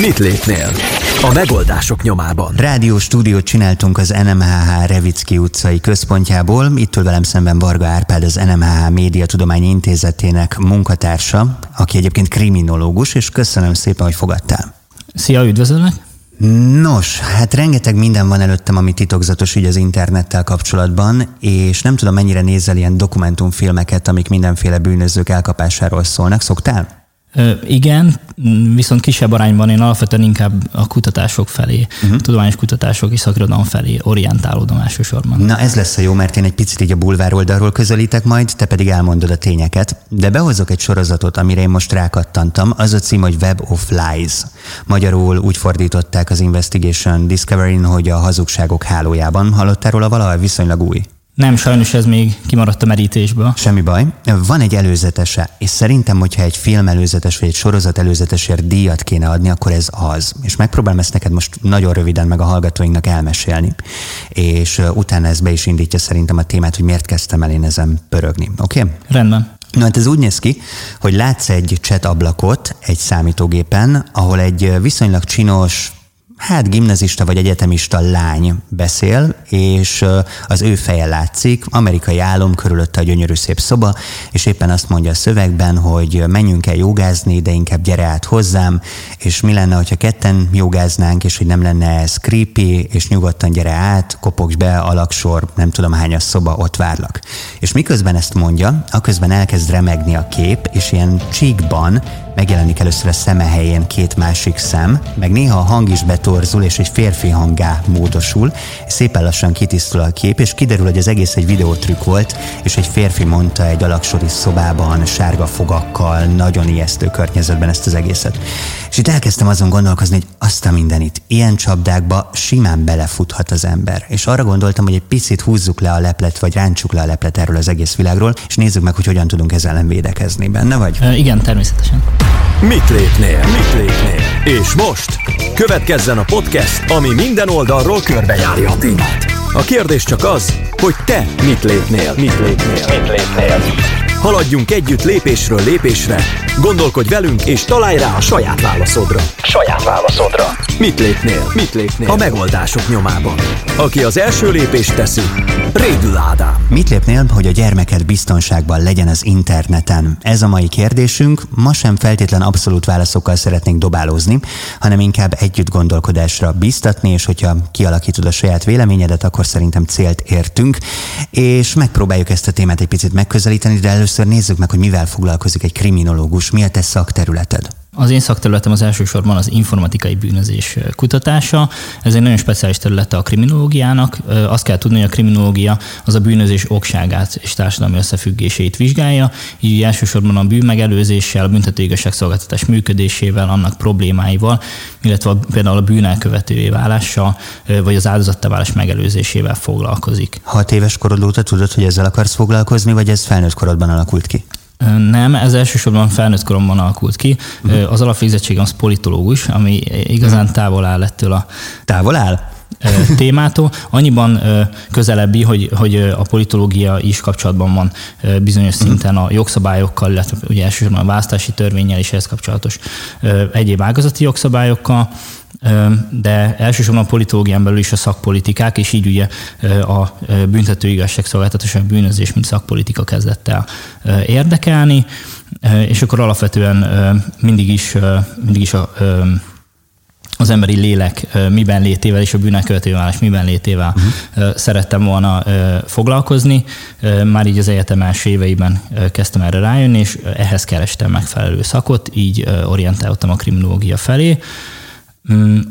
Mit lépnél? A megoldások nyomában. Rádió stúdiót csináltunk az NMHH Revicki utcai központjából. Itt ül velem szemben Varga Árpád, az NMHH Média Tudományi Intézetének munkatársa, aki egyébként kriminológus, és köszönöm szépen, hogy fogadtál. Szia, üdvözöllek! Nos, hát rengeteg minden van előttem, ami titokzatos így az internettel kapcsolatban, és nem tudom, mennyire nézel ilyen dokumentumfilmeket, amik mindenféle bűnözők elkapásáról szólnak. Szoktál? Igen, viszont kisebb arányban én alapvetően inkább a kutatások felé, uh-huh. tudományos kutatások és szakirodalom felé orientálódom elsősorban. Na ez lesz a jó, mert én egy picit így a bulvár oldalról közelítek majd, te pedig elmondod a tényeket. De behozok egy sorozatot, amire én most rákattantam, az a cím, hogy Web of Lies. Magyarul úgy fordították az Investigation Discovery-n, hogy a hazugságok hálójában. Hallottál róla valaha viszonylag új? Nem, sajnos ez még kimaradt a merítésből. Semmi baj. Van egy előzetese, és szerintem, hogyha egy film előzetes vagy egy sorozat előzetesért díjat kéne adni, akkor ez az. És megpróbálom ezt neked most nagyon röviden meg a hallgatóinknak elmesélni. És utána ez be is indítja szerintem a témát, hogy miért kezdtem el én ezen pörögni. Oké? Okay? Rendben. Na hát ez úgy néz ki, hogy látsz egy chat ablakot egy számítógépen, ahol egy viszonylag csinos, hát gimnazista vagy egyetemista lány beszél, és az ő feje látszik, amerikai álom körülötte a gyönyörű szép szoba, és éppen azt mondja a szövegben, hogy menjünk el jogázni, de inkább gyere át hozzám, és mi lenne, hogyha ketten jogáznánk, és hogy nem lenne ez creepy, és nyugodtan gyere át, kopogj be, alaksor, nem tudom hányas szoba, ott várlak. És miközben ezt mondja, aközben elkezd remegni a kép, és ilyen csíkban megjelenik először a szeme helyén két másik szem, meg néha a hang is betorzul, és egy férfi hangá módosul, és szépen lassan kitisztul a kép, és kiderül, hogy az egész egy videótrükk volt, és egy férfi mondta egy alaksori szobában, sárga fogakkal, nagyon ijesztő környezetben ezt az egészet. És itt elkezdtem azon gondolkozni, hogy azt a mindenit, ilyen csapdákba simán belefuthat az ember. És arra gondoltam, hogy egy picit húzzuk le a leplet, vagy ráncsuk le a leplet erről az egész világról, és nézzük meg, hogy hogyan tudunk ezzel ellen védekezni. Benne vagy? E, igen, természetesen. Mit lépnél? Mit lépnél? És most következzen a podcast, ami minden oldalról körbejárja a témát. A kérdés csak az, hogy te mit lépnél? Mit lépnél? Mit lépnél? Haladjunk együtt lépésről lépésre, gondolkodj velünk és találj rá a saját válaszodra. Saját válaszodra. Mit lépnél? Mit lépnél? A megoldások nyomában. Aki az első lépést teszi, Rédül Ádám. Mit lépnél, hogy a gyermeked biztonságban legyen az interneten? Ez a mai kérdésünk. Ma sem feltétlen abszolút válaszokkal szeretnénk dobálózni, hanem inkább együtt gondolkodásra biztatni, és hogyha kialakítod a saját véleményedet, akkor szerintem célt értünk, és megpróbáljuk ezt a témát egy picit megközelíteni, de először nézzük meg, hogy mivel foglalkozik egy kriminológus, mi a te szakterületed. Az én szakterületem az elsősorban az informatikai bűnözés kutatása. Ez egy nagyon speciális területe a kriminológiának. Azt kell tudni, hogy a kriminológia az a bűnözés okságát és társadalmi összefüggését vizsgálja, így elsősorban a bűnmegelőzéssel, a büntetőigazságszolgáltatás működésével, annak problémáival, illetve például a bűnelkövetővé válása, vagy az áldozattá válás megelőzésével foglalkozik. Hat éves korod óta tudod, hogy ezzel akarsz foglalkozni, vagy ez felnőtt korodban alakult ki? Nem, ez elsősorban felnőtt koromban alakult ki. Uh-huh. Az alapvégzettségem az politológus, ami igazán távol áll ettől a... Távol áll? témától. Annyiban közelebbi, hogy, hogy a politológia is kapcsolatban van bizonyos mhm. szinten a jogszabályokkal, illetve ugye elsősorban a választási törvényel is ehhez kapcsolatos egyéb ágazati jogszabályokkal, de elsősorban a politológián belül is a szakpolitikák, és így ugye a büntető igazságszolgáltatás, a bűnözés, mint szakpolitika kezdett el érdekelni, és akkor alapvetően mindig is, mindig is a az emberi lélek miben létével és a bűnelkövető válás miben létével uh-huh. szerettem volna foglalkozni. Már így az egyetem első éveiben kezdtem erre rájönni, és ehhez kerestem megfelelő szakot, így orientáltam a kriminológia felé.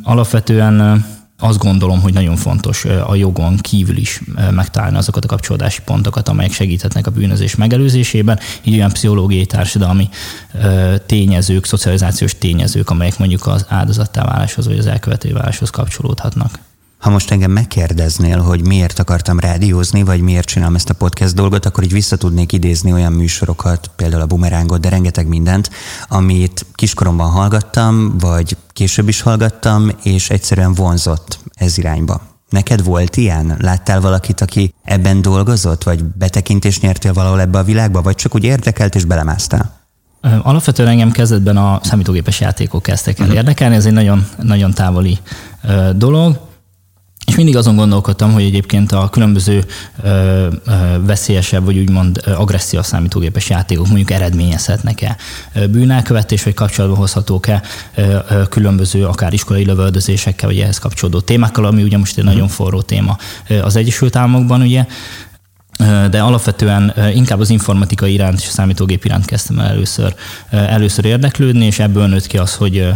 Alapvetően azt gondolom, hogy nagyon fontos a jogon kívül is megtalálni azokat a kapcsolódási pontokat, amelyek segíthetnek a bűnözés megelőzésében, így olyan pszichológiai, társadalmi tényezők, szocializációs tényezők, amelyek mondjuk az áldozattá váláshoz vagy az elkövető váláshoz kapcsolódhatnak. Ha most engem megkérdeznél, hogy miért akartam rádiózni, vagy miért csinálom ezt a podcast dolgot, akkor így vissza tudnék idézni olyan műsorokat, például a bumerángot, de rengeteg mindent, amit kiskoromban hallgattam, vagy később is hallgattam, és egyszerűen vonzott ez irányba. Neked volt ilyen? Láttál valakit, aki ebben dolgozott, vagy betekintést nyertél valahol ebbe a világba, vagy csak úgy érdekelt és belemásztál? Alapvetően engem kezdetben a számítógépes játékok kezdtek el uh-huh. érdekelni, ez egy nagyon, nagyon távoli dolog. És mindig azon gondolkodtam, hogy egyébként a különböző ö, ö, veszélyesebb, vagy úgymond agresszív számítógépes játékok mondjuk eredményezhetnek-e? Bűnelkövetés, vagy kapcsolatba hozhatók-e ö, ö, különböző akár iskolai lövöldözésekkel, vagy ehhez kapcsolódó témákkal, ami ugye most egy nagyon forró téma az Egyesült Államokban, ugye? De alapvetően inkább az informatika iránt és a számítógép iránt kezdtem el először, először érdeklődni, és ebből nőtt ki az, hogy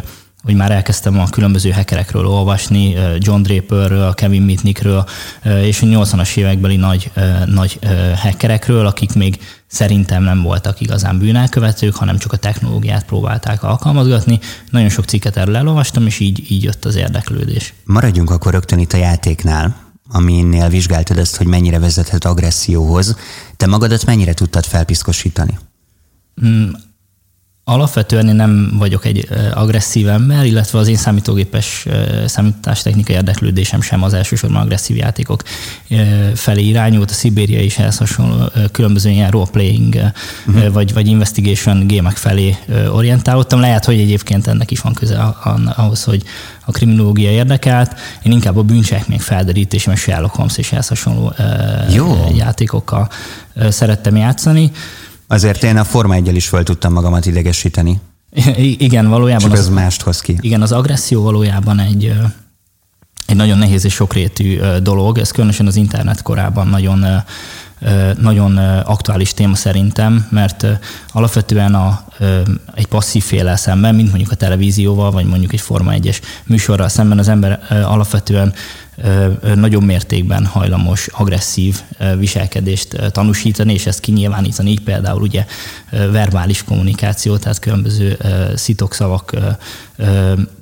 hogy már elkezdtem a különböző hackerekről olvasni, John Draperről, Kevin Mitnickről, és a 80-as évekbeli nagy, nagy hackerekről, akik még szerintem nem voltak igazán bűnelkövetők, hanem csak a technológiát próbálták alkalmazgatni. Nagyon sok cikket erről elolvastam, és így, így jött az érdeklődés. Maradjunk akkor rögtön itt a játéknál aminél vizsgáltad ezt, hogy mennyire vezethet agresszióhoz. Te magadat mennyire tudtad felpiszkosítani? Alapvetően én nem vagyok egy agresszív ember, illetve az én számítógépes számítástechnikai érdeklődésem sem az elsősorban agresszív játékok felé irányult. A Szibéria is ehhez hasonló különböző ilyen role-playing uh-huh. vagy, vagy investigation gémek felé orientálódtam. Lehet, hogy egyébként ennek is van köze ahhoz, hogy a kriminológia érdekelt. Én inkább a bűncselekmény felderítés, és Sherlock Holmes és ehhez hasonló Jó. játékokkal szerettem játszani. Azért én a Forma 1 is fel tudtam magamat idegesíteni. I- igen, valójában. Csak az, ez mást hoz ki. Igen, az agresszió valójában egy, egy nagyon nehéz és sokrétű dolog. Ez különösen az internet korában nagyon nagyon aktuális téma szerintem, mert alapvetően a, egy passzív féle szemben, mint mondjuk a televízióval, vagy mondjuk egy Forma 1-es műsorral szemben az ember alapvetően nagyobb mértékben hajlamos agresszív viselkedést tanúsítani, és ezt kinyilvánítani, így például ugye verbális kommunikáció, tehát különböző szitokszavak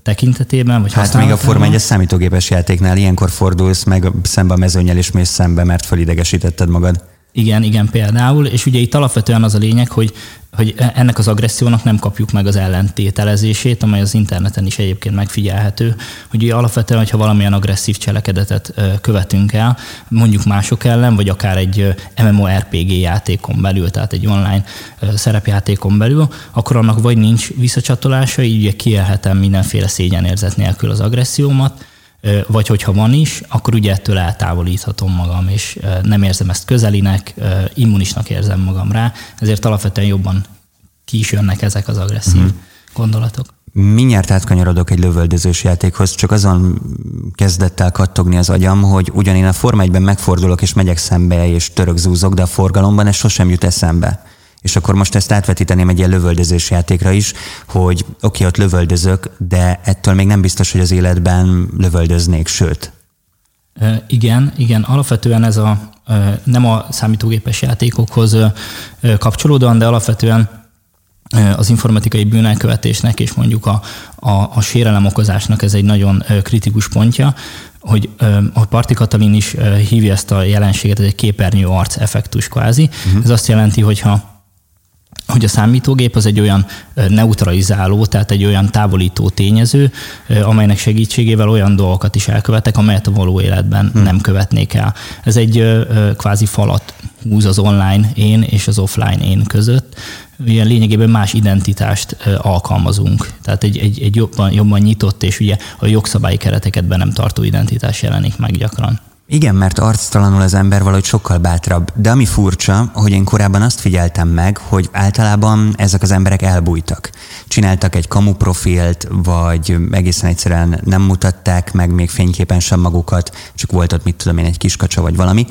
tekintetében. Vagy hát még a Forma 1 számítógépes játéknál ilyenkor fordulsz meg szembe a mezőnyel és mész szembe, mert felidegesítetted magad. Igen, igen, például, és ugye itt alapvetően az a lényeg, hogy, hogy ennek az agressziónak nem kapjuk meg az ellentételezését, amely az interneten is egyébként megfigyelhető, hogy ugye alapvetően, hogyha valamilyen agresszív cselekedetet követünk el, mondjuk mások ellen, vagy akár egy MMORPG játékon belül, tehát egy online szerepjátékon belül, akkor annak vagy nincs visszacsatolása, így ugye kielhetem mindenféle szégyenérzet nélkül az agressziómat, vagy hogyha van is, akkor ugye ettől eltávolíthatom magam, és nem érzem ezt közelinek, immunisnak érzem magam rá, ezért alapvetően jobban ki is jönnek ezek az agresszív mm. gondolatok. Mindjárt átkanyarodok egy lövöldözős játékhoz, csak azon kezdett el kattogni az agyam, hogy ugyan én a Forma 1-ben megfordulok és megyek szembe és török zúzok, de a forgalomban ez sosem jut eszembe. És akkor most ezt átvetíteném egy ilyen lövöldözős játékra is, hogy oké, okay, ott lövöldözök, de ettől még nem biztos, hogy az életben lövöldöznék, sőt. Igen, igen, alapvetően ez a nem a számítógépes játékokhoz kapcsolódóan, de alapvetően az informatikai bűnelkövetésnek és mondjuk a, a, a sérelem okozásnak ez egy nagyon kritikus pontja, hogy a Parti Katalin is hívja ezt a jelenséget, ez egy képernyő arc effektus kvázi. Uh-huh. Ez azt jelenti, hogy ha hogy a számítógép az egy olyan neutralizáló, tehát egy olyan távolító tényező, amelynek segítségével olyan dolgokat is elkövetek, amelyet a való életben hmm. nem követnék el. Ez egy kvázi falat húz az online én és az offline én között. Ilyen lényegében más identitást alkalmazunk. Tehát egy, egy, egy jobban, jobban nyitott és ugye a jogszabályi kereteket be nem tartó identitás jelenik meg gyakran. Igen, mert arctalanul az ember valahogy sokkal bátrabb. De ami furcsa, hogy én korábban azt figyeltem meg, hogy általában ezek az emberek elbújtak. Csináltak egy kamu profilt, vagy egészen egyszerűen nem mutatták meg még fényképen sem magukat, csak volt ott, mit tudom én, egy kiskacsa vagy valami.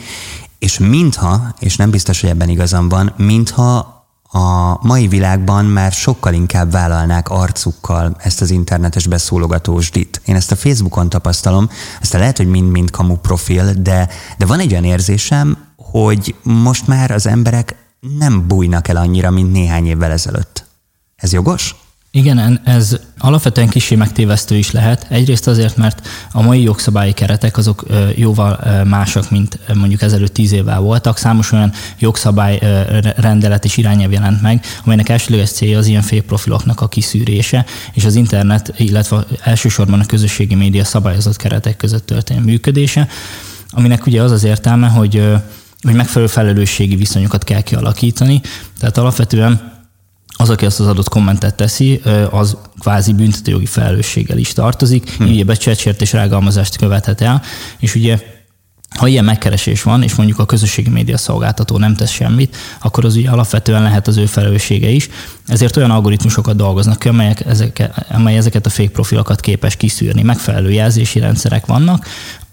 És mintha, és nem biztos, hogy ebben igazam van, mintha a mai világban már sokkal inkább vállalnák arcukkal ezt az internetes beszólogatósdit. Én ezt a Facebookon tapasztalom, ezt lehet, hogy mind-mind kamu profil, de, de van egy olyan érzésem, hogy most már az emberek nem bújnak el annyira, mint néhány évvel ezelőtt. Ez jogos? Igen, ez alapvetően kicsi megtévesztő is lehet. Egyrészt azért, mert a mai jogszabályi keretek azok jóval másak, mint mondjuk ezelőtt tíz évvel voltak. Számos olyan jogszabály rendelet és irányelv jelent meg, amelynek elsőleges célja az ilyen profiloknak a kiszűrése, és az internet, illetve elsősorban a közösségi média szabályozott keretek között történő működése, aminek ugye az az értelme, hogy, hogy megfelelő felelősségi viszonyokat kell kialakítani. Tehát alapvetően az, aki azt az adott kommentet teszi, az kvázi büntetőjogi felelősséggel is tartozik, hm. így becsecsért rágalmazást követhet el, és ugye ha ilyen megkeresés van, és mondjuk a közösségi média szolgáltató nem tesz semmit, akkor az ugye alapvetően lehet az ő felelőssége is. Ezért olyan algoritmusokat dolgoznak ki, amelyek ezeket, amely ezeket a fake profilokat képes kiszűrni. Megfelelő jelzési rendszerek vannak,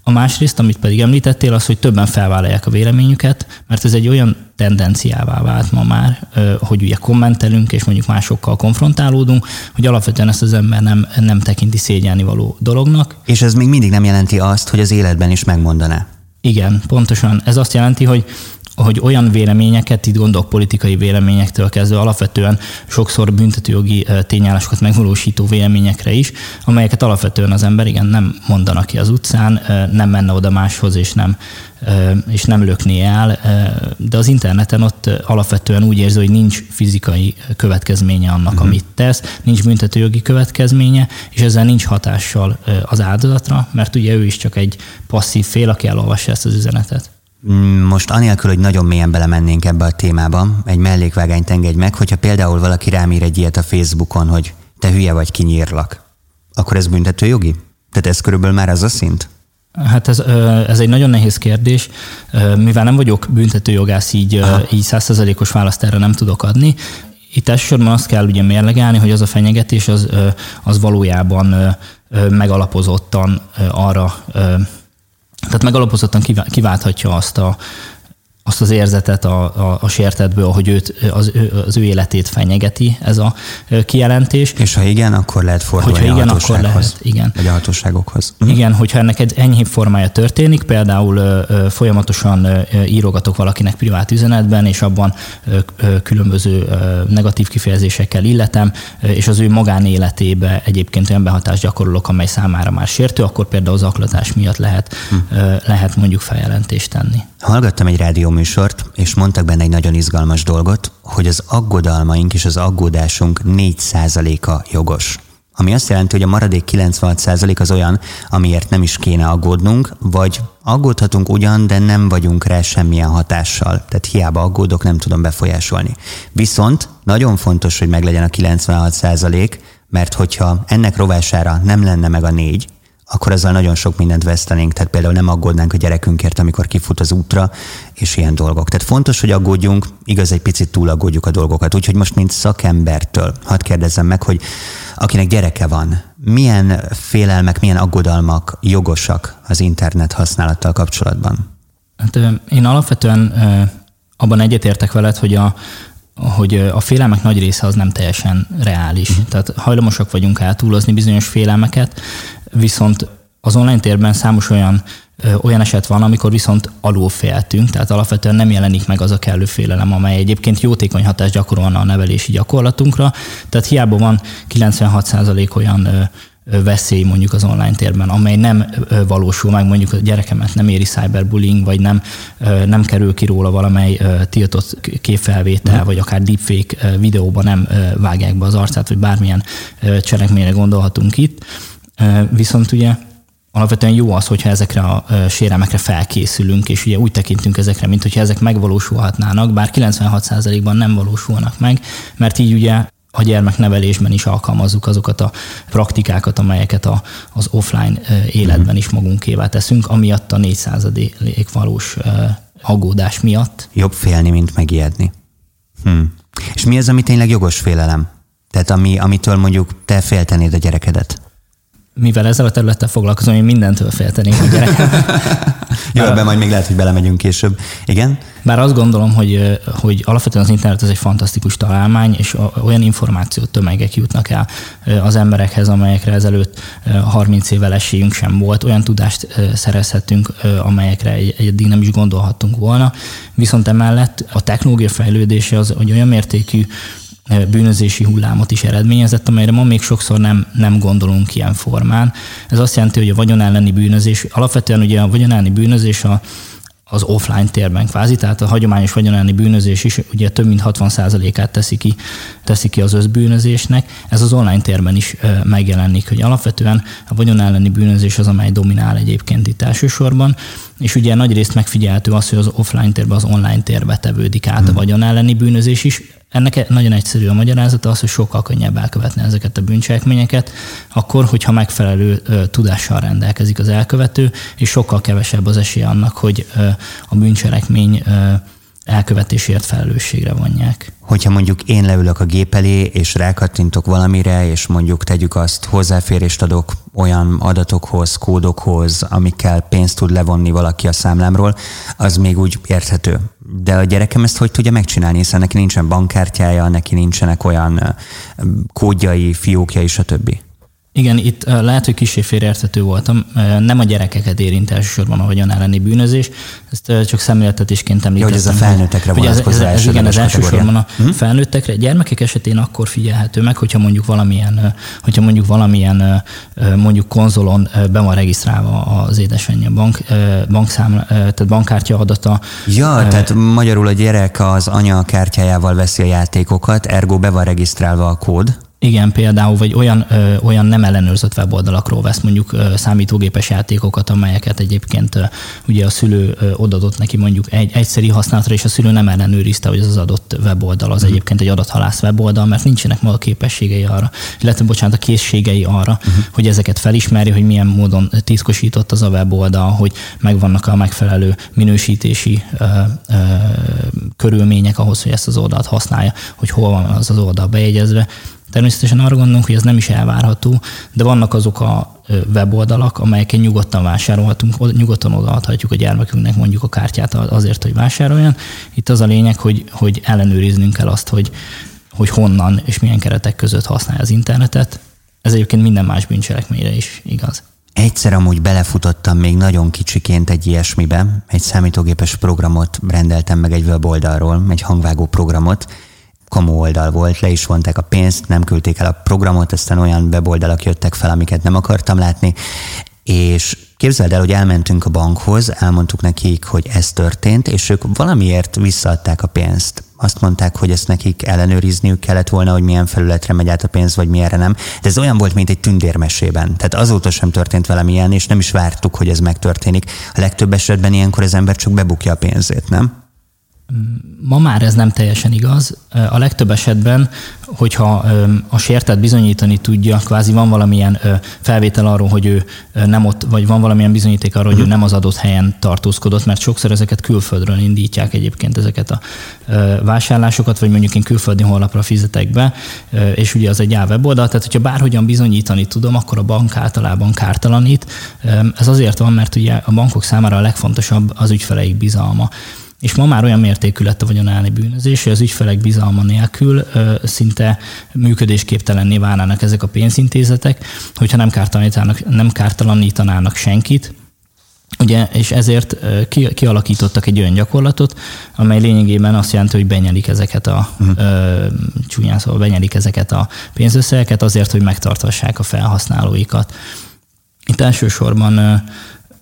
a másrészt, amit pedig említettél, az, hogy többen felvállalják a véleményüket, mert ez egy olyan tendenciává vált ma már, hogy ugye kommentelünk, és mondjuk másokkal konfrontálódunk, hogy alapvetően ezt az ember nem, nem tekinti szégyelni való dolognak. És ez még mindig nem jelenti azt, hogy az életben is megmondaná. Igen, pontosan. Ez azt jelenti, hogy hogy olyan véleményeket, itt gondolok politikai véleményektől kezdve alapvetően sokszor büntetőjogi tényállásokat megvalósító véleményekre is, amelyeket alapvetően az ember igen nem mondanak ki az utcán, nem menne oda máshoz, és nem, és nem lökné el, de az interneten ott alapvetően úgy érzi, hogy nincs fizikai következménye annak, uh-huh. amit tesz, nincs büntetőjogi következménye, és ezzel nincs hatással az áldozatra, mert ugye ő is csak egy passzív fél, aki elolvassa ezt az üzenetet. Most anélkül, hogy nagyon mélyen belemennénk ebbe a témába, egy mellékvágányt engedj meg, hogyha például valaki rám ír egy ilyet a Facebookon, hogy te hülye vagy, kinyírlak, akkor ez büntető jogi? Tehát ez körülbelül már az a szint? Hát ez, ez egy nagyon nehéz kérdés. Mivel nem vagyok büntetőjogász, így, így százszerzalékos választ erre nem tudok adni. Itt elsősorban azt kell ugye mérlegelni, hogy az a fenyegetés az, az valójában megalapozottan arra tehát megalapozottan kiválthatja azt a, azt az érzetet a, a, a sértetből, hogy őt, az, az ő életét fenyegeti ez a kijelentés. És ha igen, akkor lehet fordulni hogyha igen, a akkor lehet, igen. vagy a hatóságokhoz. Mhm. Igen, hogyha ennek egy enyhébb formája történik, például folyamatosan írogatok valakinek privát üzenetben, és abban különböző negatív kifejezésekkel illetem, és az ő magánéletébe egyébként olyan behatást gyakorolok, amely számára már sértő, akkor például az aklatás miatt lehet, hm. lehet mondjuk feljelentést tenni. Hallgattam egy rádió műsort, és mondtak benne egy nagyon izgalmas dolgot, hogy az aggodalmaink és az aggódásunk 4%-a jogos. Ami azt jelenti, hogy a maradék 96% az olyan, amiért nem is kéne aggódnunk, vagy aggódhatunk ugyan, de nem vagyunk rá semmilyen hatással. Tehát hiába aggódok, nem tudom befolyásolni. Viszont nagyon fontos, hogy meglegyen a 96%, mert hogyha ennek rovására nem lenne meg a négy, akkor ezzel nagyon sok mindent vesztenénk. Tehát például nem aggódnánk a gyerekünkért, amikor kifut az útra, és ilyen dolgok. Tehát fontos, hogy aggódjunk, igaz, egy picit túl aggódjuk a dolgokat. Úgyhogy most, mint szakembertől, hadd kérdezzem meg, hogy akinek gyereke van, milyen félelmek, milyen aggodalmak jogosak az internet használattal kapcsolatban? Hát én alapvetően abban egyetértek veled, hogy a, hogy a félelmek nagy része az nem teljesen reális. Uh-huh. Tehát hajlamosak vagyunk átúlozni bizonyos félelmeket, viszont az online térben számos olyan olyan eset van, amikor viszont alulféltünk, tehát alapvetően nem jelenik meg az a kellő félelem, amely egyébként jótékony hatást gyakorolna a nevelési gyakorlatunkra. Tehát hiába van 96% olyan veszély mondjuk az online térben, amely nem valósul meg, mondjuk a gyerekemet nem éri cyberbullying, vagy nem, nem kerül ki róla valamely tiltott képfelvétel, vagy akár deepfake videóban nem vágják be az arcát, vagy bármilyen cselekményre gondolhatunk itt. Viszont ugye alapvetően jó az, hogyha ezekre a sérelmekre felkészülünk, és ugye úgy tekintünk ezekre, mint hogyha ezek megvalósulhatnának, bár 96%-ban nem valósulnak meg, mert így ugye a gyermeknevelésben is alkalmazzuk azokat a praktikákat, amelyeket a, az offline életben is magunkévá teszünk, amiatt a 4% valós aggódás miatt. Jobb félni, mint megijedni. Hm. És mi az, ami tényleg jogos félelem? Tehát ami, amitől mondjuk te féltenéd a gyerekedet? Mivel ezzel a területtel foglalkozom, én mindentől féltenék a gyerekem. Jó, ebben majd még lehet, hogy belemegyünk később. Igen? Bár azt gondolom, hogy, hogy alapvetően az internet az egy fantasztikus találmány, és olyan információ tömegek jutnak el az emberekhez, amelyekre ezelőtt 30 évvel esélyünk sem volt, olyan tudást szerezhetünk, amelyekre eddig nem is gondolhattunk volna. Viszont emellett a technológia fejlődése az hogy olyan mértékű bűnözési hullámot is eredményezett, amelyre ma még sokszor nem, nem gondolunk ilyen formán. Ez azt jelenti, hogy a vagyon elleni bűnözés, alapvetően ugye a vagyon elleni bűnözés a, az offline térben kvázi, tehát a hagyományos vagyonelni bűnözés is ugye több mint 60%-át teszi ki, teszi ki az összbűnözésnek. Ez az online térben is megjelenik, hogy alapvetően a vagyonelleni bűnözés az, amely dominál egyébként itt elsősorban, és ugye nagy részt megfigyelhető az, hogy az offline térbe az online térbe tevődik át a hmm. vagyon elleni bűnözés is. Ennek nagyon egyszerű a magyarázata az, hogy sokkal könnyebb elkövetni ezeket a bűncselekményeket, akkor, hogyha megfelelő ö, tudással rendelkezik az elkövető, és sokkal kevesebb az esély annak, hogy ö, a bűncselekmény ö, elkövetésért felelősségre vonják. Hogyha mondjuk én leülök a gép elé, és rákattintok valamire, és mondjuk tegyük azt, hozzáférést adok olyan adatokhoz, kódokhoz, amikkel pénzt tud levonni valaki a számlámról, az még úgy érthető. De a gyerekem ezt hogy tudja megcsinálni, hiszen neki nincsen bankkártyája, neki nincsenek olyan kódjai, fiókjai, stb. Igen, itt lehet, hogy kicsi félreérthető voltam. Nem a gyerekeket érint elsősorban a vagyon elleni bűnözés, ezt csak szemléltetésként említettem. Ja, hogy ez a felnőttekre vonatkozó ez, ez, ez, igen, ez elsősorban a hm? felnőttekre. Gyermekek esetén akkor figyelhető meg, hogyha mondjuk valamilyen, hogyha mondjuk valamilyen mondjuk konzolon be van regisztrálva az édesanyja bank, bankszámla, tehát bankkártya adata. Ja, tehát magyarul a gyerek az anya kártyájával veszi a játékokat, ergo be van regisztrálva a kód. Igen, például, vagy olyan, ö, olyan nem ellenőrzött weboldalakról vesz mondjuk ö, számítógépes játékokat, amelyeket egyébként ö, ugye a szülő ö, odadott neki mondjuk egy egyszeri használatra, és a szülő nem ellenőrizte, hogy az az adott weboldal az uh-huh. egyébként egy adathalász weboldal, mert nincsenek ma a képességei arra, illetve bocsánat, a készségei arra, uh-huh. hogy ezeket felismerje, hogy milyen módon titkosított az a weboldal, hogy megvannak a megfelelő minősítési ö, ö, körülmények ahhoz, hogy ezt az oldalt használja, hogy hol van az az oldal bejegyezve Természetesen arra gondolunk, hogy ez nem is elvárható, de vannak azok a weboldalak, amelyeken nyugodtan vásárolhatunk, nyugodtan odaadhatjuk a gyermekünknek mondjuk a kártyát azért, hogy vásároljon. Itt az a lényeg, hogy, hogy ellenőriznünk kell azt, hogy, hogy honnan és milyen keretek között használja az internetet. Ez egyébként minden más bűncselekményre is igaz. Egyszer amúgy belefutottam még nagyon kicsiként egy ilyesmibe, egy számítógépes programot rendeltem meg egy weboldalról, egy hangvágó programot, kamu oldal volt, le is vonták a pénzt, nem küldték el a programot, aztán olyan weboldalak jöttek fel, amiket nem akartam látni, és képzeld el, hogy elmentünk a bankhoz, elmondtuk nekik, hogy ez történt, és ők valamiért visszaadták a pénzt. Azt mondták, hogy ezt nekik ellenőrizniük kellett volna, hogy milyen felületre megy át a pénz, vagy milyenre nem. De ez olyan volt, mint egy tündérmesében. Tehát azóta sem történt velem ilyen, és nem is vártuk, hogy ez megtörténik. A legtöbb esetben ilyenkor az ember csak bebukja a pénzét, nem? Ma már ez nem teljesen igaz. A legtöbb esetben, hogyha a sértet bizonyítani tudja, kvázi van valamilyen felvétel arról, hogy ő nem ott, vagy van valamilyen bizonyíték arról, hogy ő mhm. nem az adott helyen tartózkodott, mert sokszor ezeket külföldről indítják egyébként ezeket a vásárlásokat, vagy mondjuk én külföldi honlapra fizetek be, és ugye az egy weboldal, tehát hogyha bárhogyan bizonyítani tudom, akkor a bank általában kártalanít. Ez azért van, mert ugye a bankok számára a legfontosabb az ügyfeleik bizalma. És ma már olyan mértékű lett a vagyonálni bűnözés, hogy az ügyfelek bizalma nélkül ö, szinte működésképtelenné válnának ezek a pénzintézetek, hogyha nem kártalanítanának, nem kártalanítanának senkit, Ugye, és ezért ki, kialakítottak egy olyan gyakorlatot, amely lényegében azt jelenti, hogy benyelik ezeket a uh-huh. ö, csúnyán szóval benyelik ezeket a pénzösszegeket azért, hogy megtartassák a felhasználóikat. Itt elsősorban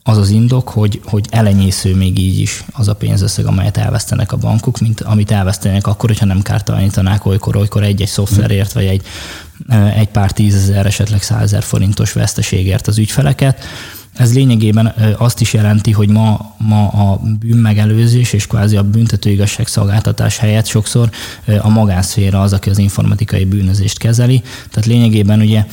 az az indok, hogy, hogy elenyésző még így is az a pénzösszeg, amelyet elvesztenek a bankok, mint amit elvesztenek akkor, hogyha nem kártalanítanák olykor, olykor egy-egy szoftverért, vagy egy, egy pár tízezer, esetleg százezer forintos veszteségért az ügyfeleket. Ez lényegében azt is jelenti, hogy ma, ma a bűnmegelőzés és kvázi a büntető igazságszolgáltatás helyett sokszor a magánszféra az, aki az informatikai bűnözést kezeli. Tehát lényegében ugye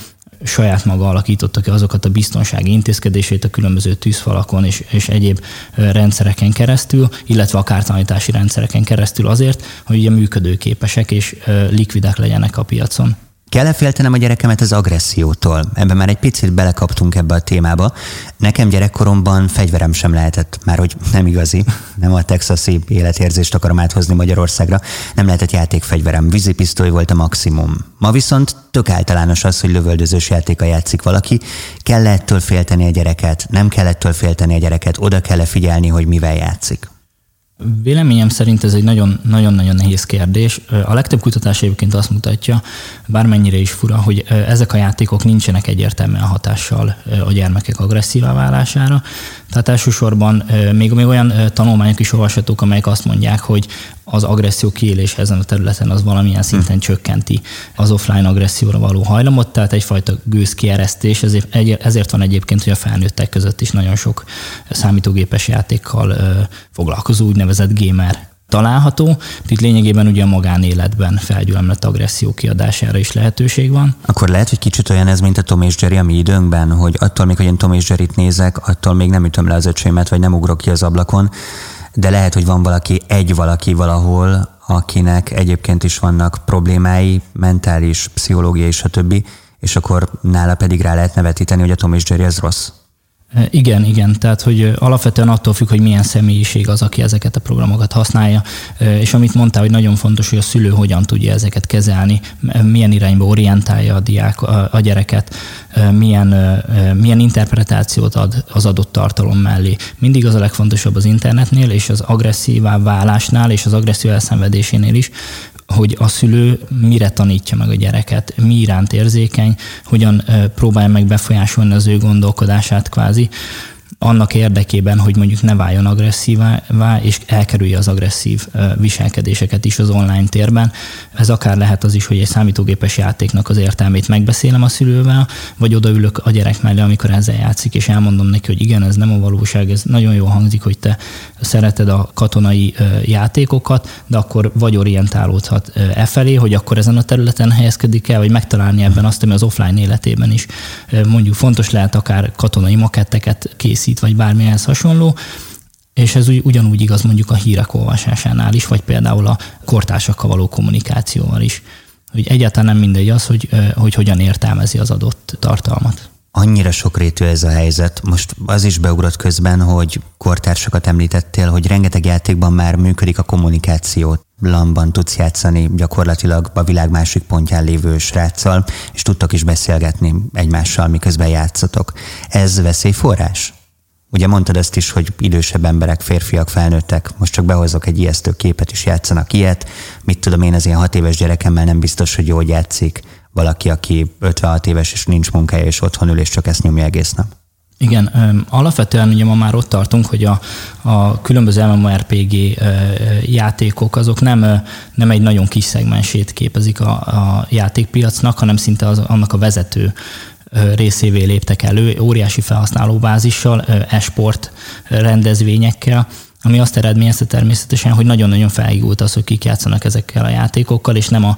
saját maga alakította ki azokat a biztonsági intézkedését a különböző tűzfalakon és, és egyéb rendszereken keresztül, illetve a kártalanítási rendszereken keresztül azért, hogy ugye működőképesek és likvidek legyenek a piacon. Kell-e féltenem a gyerekemet az agressziótól? Ebben már egy picit belekaptunk ebbe a témába. Nekem gyerekkoromban fegyverem sem lehetett, már hogy nem igazi, nem a texasi életérzést akarom áthozni Magyarországra, nem lehetett játékfegyverem, vízipisztoly volt a maximum. Ma viszont tök általános az, hogy lövöldözős játéka játszik valaki. Kell ettől félteni a gyereket, nem kell ettől félteni a gyereket, oda kell figyelni, hogy mivel játszik? Véleményem szerint ez egy nagyon-nagyon nehéz kérdés. A legtöbb kutatás egyébként azt mutatja, bármennyire is fura, hogy ezek a játékok nincsenek egyértelműen hatással a gyermekek agresszívá válására. Tehát elsősorban még, még olyan tanulmányok is olvashatók, amelyek azt mondják, hogy az agresszió kiélés ezen a területen az valamilyen szinten hm. csökkenti az offline agresszióra való hajlamot, tehát egyfajta gőzkieresztés, ezért, ezért van egyébként, hogy a felnőttek között is nagyon sok számítógépes játékkal foglalkozó úgynevezett gamer található. Itt lényegében ugye a magánéletben felgyülemlett agresszió kiadására is lehetőség van. Akkor lehet, hogy kicsit olyan ez, mint a Tom és Jerry a mi időnkben, hogy attól még, hogy én Tom és Jerryt nézek, attól még nem ütöm le az öcsémet, vagy nem ugrok ki az ablakon, de lehet, hogy van valaki, egy valaki valahol, akinek egyébként is vannak problémái, mentális, pszichológiai, stb., és akkor nála pedig rá lehet nevetíteni, hogy a Tom és Jerry ez rossz. Igen, igen, tehát hogy alapvetően attól függ, hogy milyen személyiség az, aki ezeket a programokat használja, és amit mondtál, hogy nagyon fontos, hogy a szülő hogyan tudja ezeket kezelni, milyen irányba orientálja a diák, a gyereket, milyen, milyen interpretációt ad az adott tartalom mellé. Mindig az a legfontosabb az internetnél, és az agresszívá válásnál, és az agresszió elszenvedésénél is, hogy a szülő mire tanítja meg a gyereket, mi iránt érzékeny, hogyan próbálja meg befolyásolni az ő gondolkodását kvázi, annak érdekében, hogy mondjuk ne váljon agresszívá, és elkerülje az agresszív viselkedéseket is az online térben. Ez akár lehet az is, hogy egy számítógépes játéknak az értelmét megbeszélem a szülővel, vagy odaülök a gyerek mellé, amikor ezzel játszik, és elmondom neki, hogy igen, ez nem a valóság, ez nagyon jó hangzik, hogy te szereted a katonai játékokat, de akkor vagy orientálódhat e felé, hogy akkor ezen a területen helyezkedik el, vagy megtalálni ebben azt, ami az offline életében is mondjuk fontos lehet, akár katonai maketteket készít, készít, vagy bármihez hasonló, és ez ugyanúgy igaz mondjuk a hírek olvasásánál is, vagy például a kortársakkal való kommunikációval is. Hogy egyáltalán nem mindegy az, hogy, hogy hogyan értelmezi az adott tartalmat. Annyira sokrétű ez a helyzet. Most az is beugrott közben, hogy kortársakat említettél, hogy rengeteg játékban már működik a kommunikáció. Lamban tudsz játszani gyakorlatilag a világ másik pontján lévő sráccal, és tudtok is beszélgetni egymással, miközben játszatok. Ez veszélyforrás? Ugye mondtad ezt is, hogy idősebb emberek, férfiak, felnőttek, most csak behozok egy ijesztő képet is játszanak ilyet. Mit tudom én, az ilyen hat éves gyerekemmel nem biztos, hogy jól játszik valaki, aki 56 éves és nincs munkája, és otthon ül, és csak ezt nyomja egész nap. Igen, alapvetően ugye ma már ott tartunk, hogy a, a különböző MMORPG játékok azok nem, nem egy nagyon kis szegmensét képezik a, a játékpiacnak, hanem szinte az, annak a vezető részévé léptek elő, óriási felhasználóbázissal, esport rendezvényekkel, ami azt eredményezte természetesen, hogy nagyon-nagyon felhígult az, hogy kik játszanak ezekkel a játékokkal, és nem a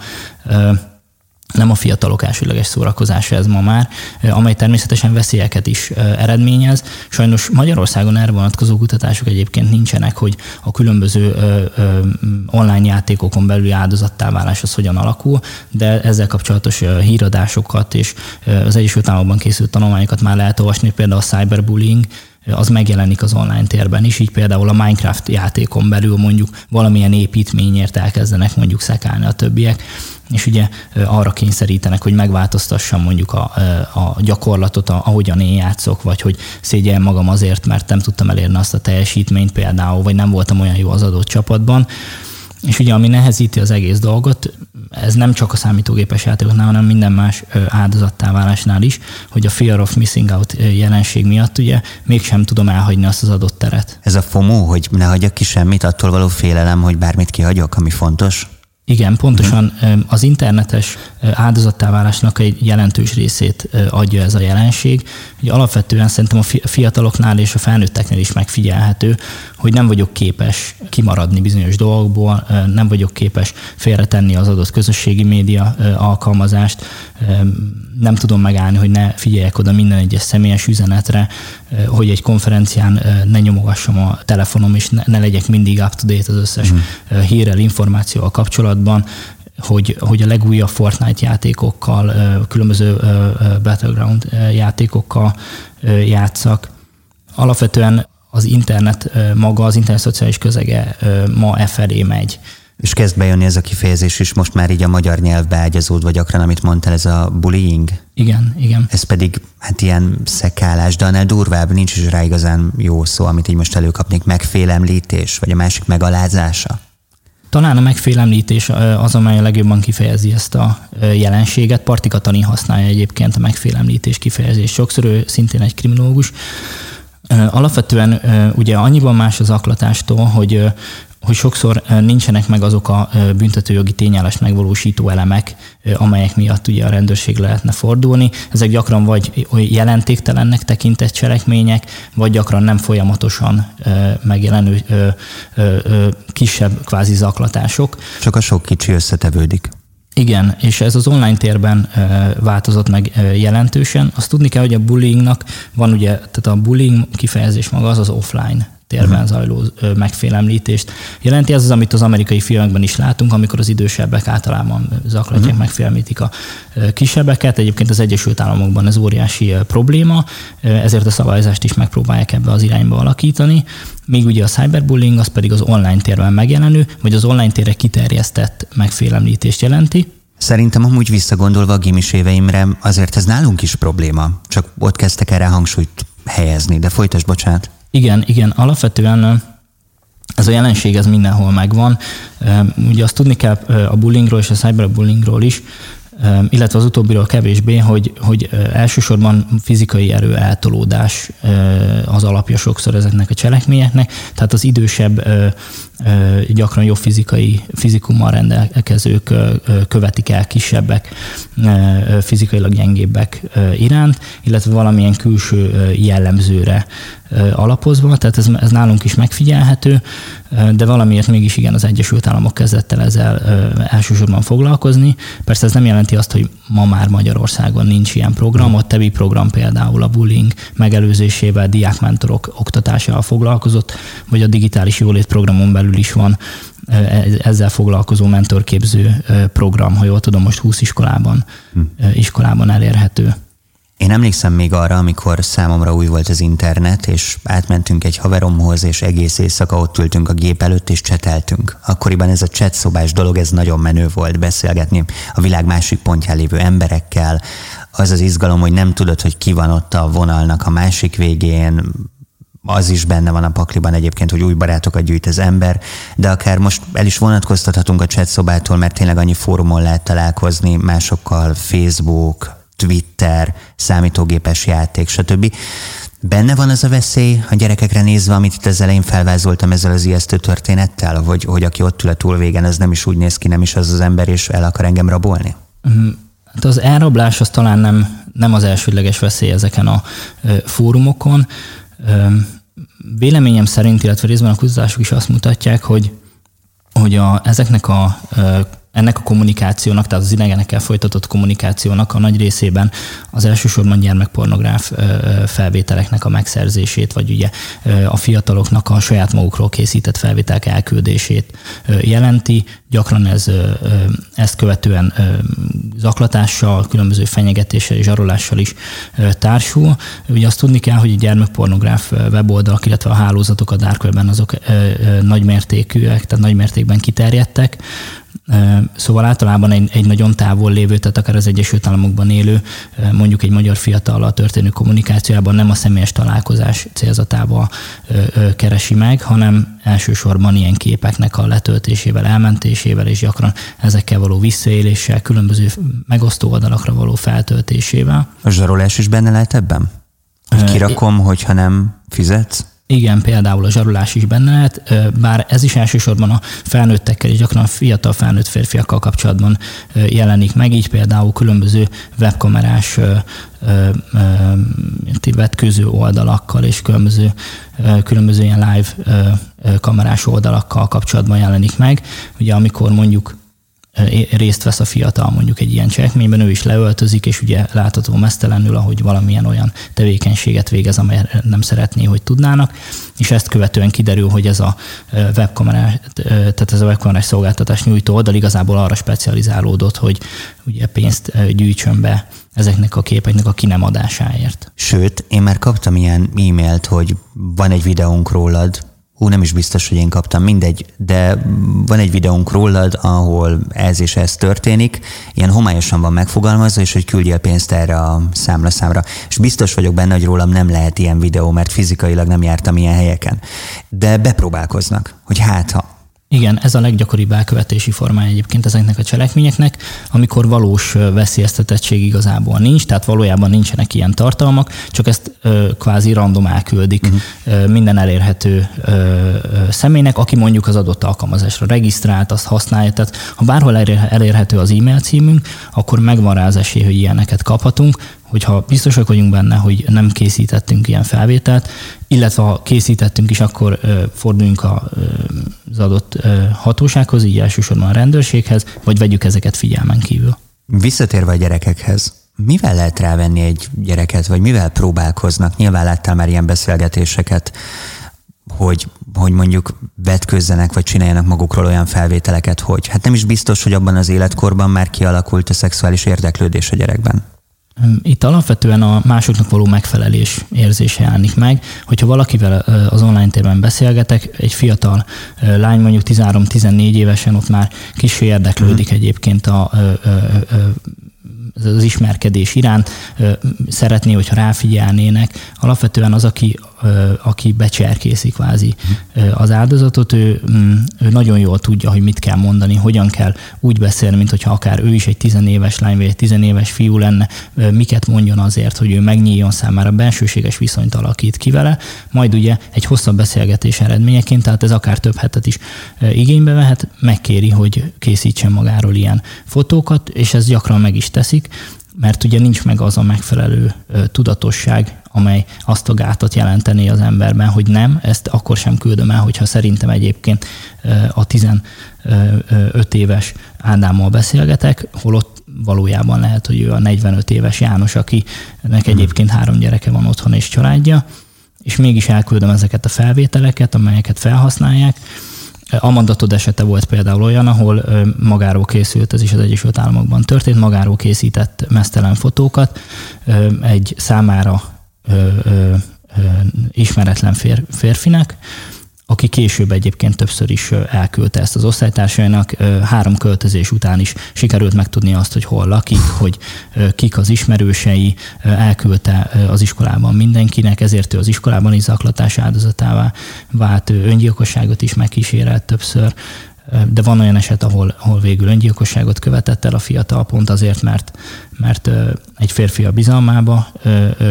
nem a fiatalok elsőleges szórakozása ez ma már, amely természetesen veszélyeket is eredményez. Sajnos Magyarországon erre vonatkozó kutatások egyébként nincsenek, hogy a különböző online játékokon belüli áldozattá válás az hogyan alakul, de ezzel kapcsolatos híradásokat és az Egyesült Államokban készült tanulmányokat már lehet olvasni, például a cyberbullying, az megjelenik az online térben is, így például a Minecraft játékon belül mondjuk valamilyen építményért elkezdenek mondjuk szekálni a többiek, és ugye arra kényszerítenek, hogy megváltoztassam mondjuk a, a gyakorlatot, ahogyan én játszok, vagy hogy szégyeljem magam azért, mert nem tudtam elérni azt a teljesítményt például, vagy nem voltam olyan jó az adott csapatban. És ugye ami nehezíti az egész dolgot, ez nem csak a számítógépes játékoknál, hanem minden más áldozattá válásnál is, hogy a fear of missing out jelenség miatt ugye mégsem tudom elhagyni azt az adott teret. Ez a FOMO, hogy ne hagyjak ki semmit, attól való félelem, hogy bármit kihagyok, ami fontos? Igen, pontosan az internetes áldozattá válásnak egy jelentős részét adja ez a jelenség. Ugye alapvetően szerintem a fiataloknál és a felnőtteknél is megfigyelhető, hogy nem vagyok képes kimaradni bizonyos dolgokból, nem vagyok képes félretenni az adott közösségi média alkalmazást, nem tudom megállni, hogy ne figyeljek oda minden egyes személyes üzenetre, hogy egy konferencián ne nyomogassam a telefonom, és ne, ne legyek mindig up-to-date az összes uh-huh. hírrel, információval kapcsolatban, hogy, hogy a legújabb Fortnite játékokkal, különböző Battleground játékokkal játszak. Alapvetően az internet maga, az internet szociális közege ma e felé megy. És kezd bejönni ez a kifejezés is most már így a magyar nyelvbe ágyazódva gyakran, amit mondtál, ez a bullying. Igen, igen. Ez pedig hát ilyen szekálás, de annál durvább, nincs is rá igazán jó szó, amit így most előkapnék, megfélemlítés, vagy a másik megalázása. Talán a megfélemlítés az, amely a legjobban kifejezi ezt a jelenséget. Parti Katalin használja egyébként a megfélemlítés kifejezést. Sokszor ő szintén egy kriminológus. Alapvetően ugye annyiban más az aklatástól, hogy hogy sokszor nincsenek meg azok a büntetőjogi tényállást megvalósító elemek, amelyek miatt ugye a rendőrség lehetne fordulni. Ezek gyakran vagy jelentéktelennek tekintett cselekmények, vagy gyakran nem folyamatosan megjelenő kisebb kvázi zaklatások. Csak a sok kicsi összetevődik. Igen, és ez az online térben változott meg jelentősen. Azt tudni kell, hogy a bullyingnak van ugye, tehát a bullying kifejezés maga az az offline térben uh-huh. zajló megfélemlítést jelenti. Ez az, amit az amerikai filmekben is látunk, amikor az idősebbek általában zaklatják, uh-huh. megfélemlítik a kisebbeket. Egyébként az Egyesült Államokban ez óriási probléma, ezért a szabályozást is megpróbálják ebbe az irányba alakítani. Míg ugye a cyberbullying az pedig az online térben megjelenő, vagy az online térre kiterjesztett megfélemlítést jelenti. Szerintem amúgy visszagondolva a gimis éveimre, azért ez nálunk is probléma. Csak ott kezdtek erre hangsúlyt helyezni, de folytas, bocsánat. Igen, igen, alapvetően ez a jelenség ez mindenhol megvan. Ugye azt tudni kell a bullyingról és a cyberbullyingról is, illetve az utóbbiról kevésbé, hogy, hogy elsősorban fizikai erő eltolódás az alapja sokszor ezeknek a cselekményeknek, tehát az idősebb, gyakran jobb fizikai, fizikummal rendelkezők követik el kisebbek, fizikailag gyengébbek iránt, illetve valamilyen külső jellemzőre alapozva, tehát ez, ez nálunk is megfigyelhető, de valamiért mégis igen, az Egyesült Államok kezdett el ezzel elsősorban foglalkozni. Persze ez nem jelenti azt, hogy ma már Magyarországon nincs ilyen program, a TEBI program például a bullying megelőzésével, diákmentorok oktatásával foglalkozott, vagy a digitális jólét programon belül is van e, ezzel foglalkozó mentorképző program, ha jól tudom, most 20 iskolában, hm. iskolában elérhető. Én emlékszem még arra, amikor számomra új volt az internet, és átmentünk egy haveromhoz, és egész éjszaka ott ültünk a gép előtt, és cseteltünk. Akkoriban ez a chat szobás dolog, ez nagyon menő volt beszélgetni a világ másik pontján lévő emberekkel. Az az izgalom, hogy nem tudod, hogy ki van ott a vonalnak a másik végén, az is benne van a pakliban egyébként, hogy új barátokat gyűjt az ember, de akár most el is vonatkoztathatunk a chat szobától, mert tényleg annyi fórumon lehet találkozni másokkal, Facebook, Twitter, számítógépes játék, stb. Benne van az a veszély a gyerekekre nézve, amit itt az elején felvázoltam ezzel az ijesztő történettel, hogy, hogy aki ott ül a túlvégen, az nem is úgy néz ki, nem is az az ember, és el akar engem rabolni? Mhm. Hát az elrablás az talán nem, nem az elsődleges veszély ezeken a fórumokon. Véleményem szerint, illetve részben a kutatások is azt mutatják, hogy, hogy a, ezeknek a ennek a kommunikációnak, tehát az idegenekkel folytatott kommunikációnak a nagy részében az elsősorban gyermekpornográf felvételeknek a megszerzését, vagy ugye a fiataloknak a saját magukról készített felvételek elküldését jelenti. Gyakran ez ezt követően zaklatással, különböző fenyegetéssel és zsarolással is társul. Ugye azt tudni kell, hogy a gyermekpornográf weboldalak, illetve a hálózatok a dark azok nagymértékűek, tehát nagymértékben kiterjedtek, Szóval általában egy, egy nagyon távol lévő, tehát akár az Egyesült Államokban élő, mondjuk egy magyar fiatal történő kommunikációjában nem a személyes találkozás célzatával keresi meg, hanem elsősorban ilyen képeknek a letöltésével, elmentésével, és gyakran ezekkel való visszaéléssel, különböző megosztó oldalakra való feltöltésével. A zsarolás is benne lehet ebben? Hogy kirakom, hogyha nem fizetsz? Igen, például a zsarolás is benne lehet, bár ez is elsősorban a felnőttekkel és gyakran fiatal felnőtt férfiakkal kapcsolatban jelenik meg, így például különböző webkamerás vetkőző oldalakkal és különböző, különböző ilyen live kamerás oldalakkal kapcsolatban jelenik meg. Ugye amikor mondjuk részt vesz a fiatal mondjuk egy ilyen cselekményben, ő is leöltözik, és ugye látható mesztelenül, ahogy valamilyen olyan tevékenységet végez, amelyet nem szeretné, hogy tudnának, és ezt követően kiderül, hogy ez a webkamerás, tehát ez a webkamerás szolgáltatás nyújtó oldal igazából arra specializálódott, hogy ugye pénzt gyűjtsön be ezeknek a képeknek a kinemadásáért. Sőt, én már kaptam ilyen e-mailt, hogy van egy videónk rólad, Hú, nem is biztos, hogy én kaptam, mindegy, de van egy videónk rólad, ahol ez és ez történik, ilyen homályosan van megfogalmazva, és hogy küldjél pénzt erre a számlaszámra. És biztos vagyok benne, hogy rólam nem lehet ilyen videó, mert fizikailag nem jártam ilyen helyeken. De bepróbálkoznak, hogy hát ha. Igen, ez a leggyakoribb elkövetési formája egyébként ezeknek a cselekményeknek, amikor valós veszélyeztetettség igazából nincs, tehát valójában nincsenek ilyen tartalmak, csak ezt ö, kvázi random elküldik uh-huh. minden elérhető ö, ö, személynek, aki mondjuk az adott alkalmazásra regisztrált, azt használja. Tehát ha bárhol elérhető az e-mail címünk, akkor megvan rá az esély, hogy ilyeneket kaphatunk, hogyha biztosak vagyunk benne, hogy nem készítettünk ilyen felvételt, illetve ha készítettünk is, akkor forduljunk az adott hatósághoz, így elsősorban a rendőrséghez, vagy vegyük ezeket figyelmen kívül. Visszatérve a gyerekekhez, mivel lehet rávenni egy gyereket, vagy mivel próbálkoznak? Nyilván láttál már ilyen beszélgetéseket, hogy, hogy mondjuk vetközzenek, vagy csináljanak magukról olyan felvételeket, hogy hát nem is biztos, hogy abban az életkorban már kialakult a szexuális érdeklődés a gyerekben. Itt alapvetően a másoknak való megfelelés érzése jelenik meg. Hogyha valakivel az online térben beszélgetek, egy fiatal lány mondjuk 13-14 évesen ott már kis érdeklődik uh-huh. egyébként a, a, a, a az ismerkedés iránt, szeretné, hogyha ráfigyelnének. Alapvetően az, aki, aki becserkészi kvázi az áldozatot, ő, mm, ő nagyon jól tudja, hogy mit kell mondani, hogyan kell úgy beszélni, mint hogyha akár ő is egy tizenéves lány, vagy egy tizenéves fiú lenne, miket mondjon azért, hogy ő megnyíljon számára, bensőséges viszonyt alakít ki vele, majd ugye egy hosszabb beszélgetés eredményeként, tehát ez akár több hetet is igénybe vehet, megkéri, hogy készítsen magáról ilyen fotókat, és ez gyakran meg is teszik, mert ugye nincs meg az a megfelelő tudatosság, amely azt a gátat jelenteni az emberben, hogy nem, ezt akkor sem küldöm el, hogyha szerintem egyébként a 15 éves Ádámmal beszélgetek, holott valójában lehet, hogy ő a 45 éves János, akinek mhm. egyébként három gyereke van otthon és családja, és mégis elküldöm ezeket a felvételeket, amelyeket felhasználják, a mandatod esete volt például olyan, ahol magáról készült, ez is az Egyesült Államokban történt, magáról készített mesztelen fotókat egy számára ismeretlen férfinek, aki később egyébként többször is elküldte ezt az osztálytársainak. Három költözés után is sikerült megtudni azt, hogy hol lakik, hogy kik az ismerősei, elküldte az iskolában mindenkinek, ezért ő az iskolában is zaklatás áldozatává vált, öngyilkosságot is megkísérelt többször, de van olyan eset, ahol, ahol végül öngyilkosságot követett el a fiatal pont azért, mert, mert egy férfi a bizalmába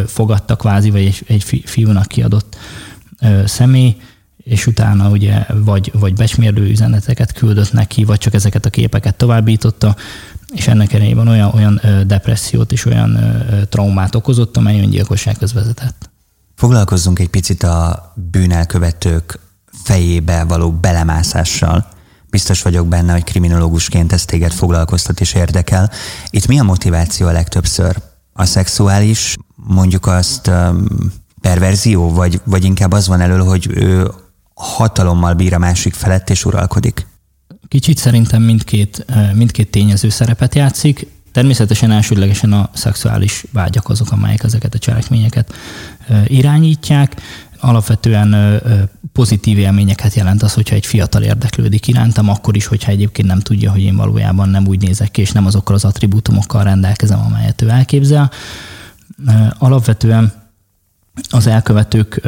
fogadta kvázi, vagy egy, egy fiúnak kiadott személy, és utána ugye vagy, vagy becsmérlő üzeneteket küldött neki, vagy csak ezeket a képeket továbbította, és ennek elejében olyan, olyan depressziót és olyan traumát okozott, amely öngyilkossághoz vezetett. Foglalkozzunk egy picit a bűnelkövetők fejébe való belemászással. Biztos vagyok benne, hogy kriminológusként ez téged foglalkoztat és érdekel. Itt mi a motiváció a legtöbbször? A szexuális, mondjuk azt perverzió, vagy, vagy inkább az van elől, hogy ő hatalommal bír a másik felett és uralkodik? Kicsit szerintem mindkét, mindkét tényező szerepet játszik. Természetesen elsődlegesen a szexuális vágyak azok, amelyek ezeket a cselekményeket irányítják. Alapvetően pozitív élményeket jelent az, hogyha egy fiatal érdeklődik irántam, akkor is, hogyha egyébként nem tudja, hogy én valójában nem úgy nézek ki, és nem azokkal az attribútumokkal rendelkezem, amelyet ő elképzel. Alapvetően az elkövetők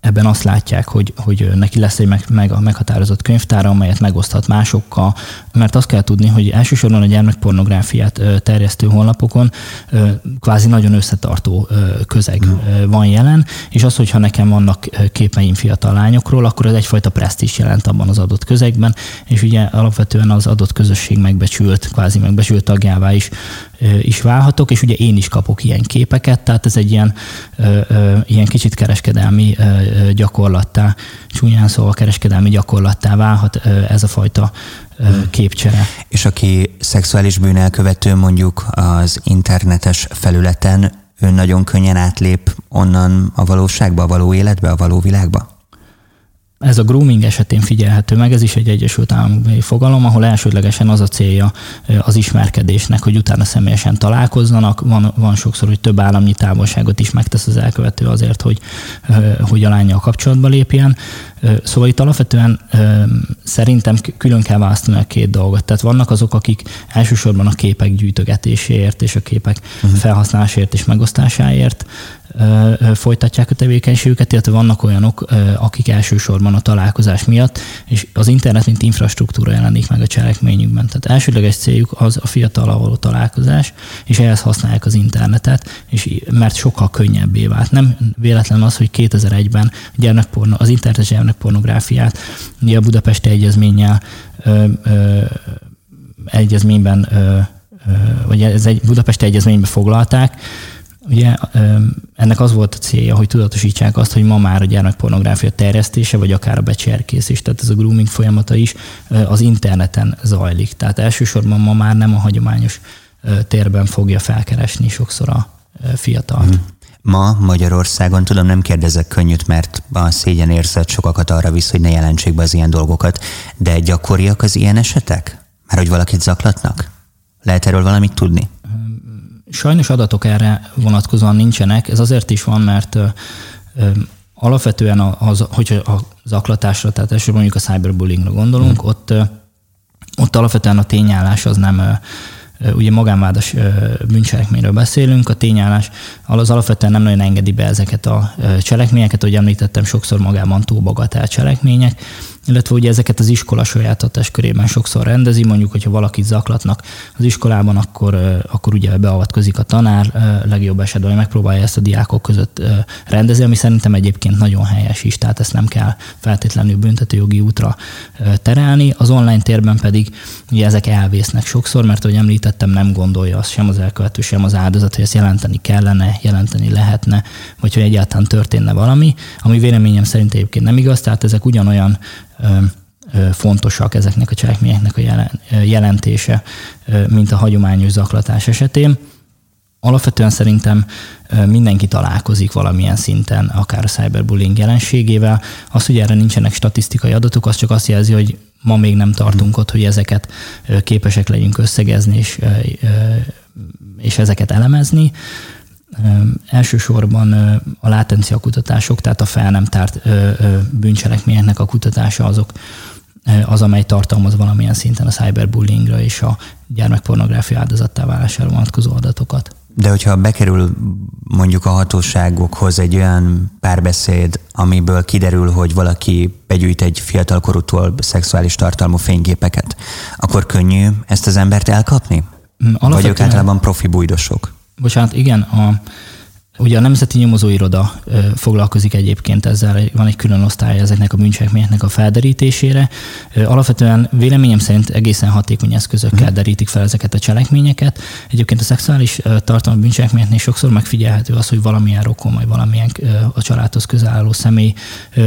ebben azt látják, hogy, hogy neki lesz egy meg, meg, meghatározott könyvtára, amelyet megoszthat másokkal, mert azt kell tudni, hogy elsősorban a gyermekpornográfiát terjesztő honlapokon kvázi nagyon összetartó közeg van jelen, és az, hogyha nekem vannak képeim fiatal lányokról, akkor ez egyfajta presztis jelent abban az adott közegben, és ugye alapvetően az adott közösség megbecsült, kvázi megbecsült tagjává is is válhatok, és ugye én is kapok ilyen képeket, tehát ez egy ilyen, ilyen kicsit kereskedelmi gyakorlattá, csúnyán szóval kereskedelmi gyakorlattá válhat ez a fajta képcsere. És aki szexuális bűnelkövető mondjuk az internetes felületen, ő nagyon könnyen átlép onnan a valóságba, a való életbe, a való világba? Ez a grooming esetén figyelhető meg, ez is egy Egyesült Államokbeli fogalom, ahol elsődlegesen az a célja az ismerkedésnek, hogy utána személyesen találkozzanak. Van, van sokszor, hogy több államnyi távolságot is megtesz az elkövető azért, hogy, hogy a lányjal kapcsolatba lépjen. Szóval itt alapvetően szerintem külön kell választani a két dolgot. Tehát vannak azok, akik elsősorban a képek gyűjtögetéséért és a képek uh-huh. felhasználásáért és megosztásáért folytatják a tevékenységüket, illetve vannak olyanok, akik elsősorban a találkozás miatt, és az internet, mint infrastruktúra jelenik meg a cselekményükben. Tehát elsődleges céljuk az a fiatal való találkozás, és ehhez használják az internetet, és mert sokkal könnyebbé vált. Nem véletlen az, hogy 2001-ben gyermekporno, az internetes gyermekpornográfiát a Budapesti Egyezménnyel ö, ö, egyezményben, ö, vagy ez egy Budapesti Egyezményben foglalták, Ugye ennek az volt a célja, hogy tudatosítsák azt, hogy ma már a gyermekpornográfia terjesztése, vagy akár a becserkészés, tehát ez a grooming folyamata is az interneten zajlik. Tehát elsősorban ma már nem a hagyományos térben fogja felkeresni sokszor a fiatalt. Hmm. Ma Magyarországon, tudom, nem kérdezek könnyűt, mert a szégyen érzet sokakat arra visz, hogy ne jelentsék be az ilyen dolgokat, de gyakoriak az ilyen esetek? Már hogy valakit zaklatnak? Lehet erről valamit tudni? Sajnos adatok erre vonatkozóan nincsenek. Ez azért is van, mert alapvetően az, hogyha a zaklatásra, tehát elsősorban mondjuk a cyberbullyingra gondolunk, hmm. ott, ott alapvetően a tényállás az nem ugye magánvádas bűncselekményről beszélünk, a tényállás az alapvetően nem nagyon engedi be ezeket a cselekményeket, ahogy említettem, sokszor magában túl bagatel cselekmények, illetve ugye ezeket az iskola saját körében sokszor rendezi, mondjuk, hogyha valakit zaklatnak az iskolában, akkor, akkor ugye beavatkozik a tanár, legjobb esetben megpróbálja ezt a diákok között rendezni, ami szerintem egyébként nagyon helyes is, tehát ezt nem kell feltétlenül büntetőjogi útra terelni. Az online térben pedig ugye ezek elvésznek sokszor, mert ahogy említettem, nem gondolja azt sem az elkövető, sem az áldozat, hogy ezt jelenteni kellene, jelenteni lehetne, vagy hogy egyáltalán történne valami, ami véleményem szerint egyébként nem igaz, tehát ezek ugyanolyan fontosak ezeknek a cselekményeknek a jelentése, mint a hagyományos zaklatás esetén. Alapvetően szerintem mindenki találkozik valamilyen szinten, akár a cyberbullying jelenségével. Az, hogy erre nincsenek statisztikai adatok, az csak azt jelzi, hogy ma még nem tartunk ott, hogy ezeket képesek legyünk összegezni és, és ezeket elemezni. Elsősorban a látencia kutatások, tehát a fel nem tárt bűncselekményeknek a kutatása azok, az, amely tartalmaz valamilyen szinten a cyberbullyingra és a gyermekpornográfia áldozattá válására vonatkozó adatokat. De hogyha bekerül mondjuk a hatóságokhoz egy olyan párbeszéd, amiből kiderül, hogy valaki begyűjt egy fiatalkorútól szexuális tartalmú fényképeket, akkor könnyű ezt az embert elkapni? Alapvetően... Vagy ők általában profi bújdosok? Bocsánat, igen, a, Ugye a Nemzeti Nyomozóiroda foglalkozik egyébként ezzel, van egy külön osztály ezeknek a bűncselekményeknek a felderítésére. Alapvetően véleményem szerint egészen hatékony eszközökkel mhm. derítik fel ezeket a cselekményeket. Egyébként a szexuális tartalmi bűncselekményeknél sokszor megfigyelhető az, hogy valamilyen rokon, vagy valamilyen a családhoz közel álló személy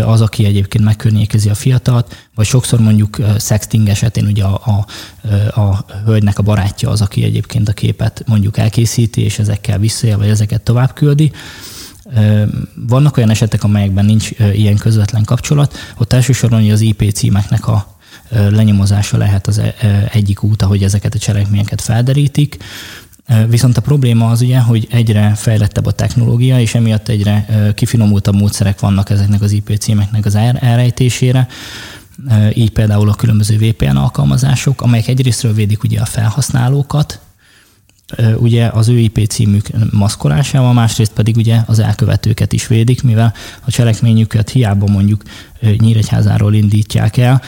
az, aki egyébként megkörnyékezi a fiatalt, vagy sokszor mondjuk sexting esetén ugye a, a, a hölgynek a barátja az, aki egyébként a képet mondjuk elkészíti, és ezekkel visszaél, vagy ezeket tovább küldi. Vannak olyan esetek, amelyekben nincs ilyen közvetlen kapcsolat, ott elsősorban az IP címeknek a lenyomozása lehet az egyik út, ahogy ezeket a cselekményeket felderítik. Viszont a probléma az ugye, hogy egyre fejlettebb a technológia, és emiatt egyre kifinomultabb módszerek vannak ezeknek az IP címeknek az elrejtésére így például a különböző VPN alkalmazások, amelyek egyrésztről védik ugye a felhasználókat, ugye az ő IP címük maszkolásával, másrészt pedig ugye az elkövetőket is védik, mivel a cselekményüket hiába mondjuk Nyíregyházáról indítják el,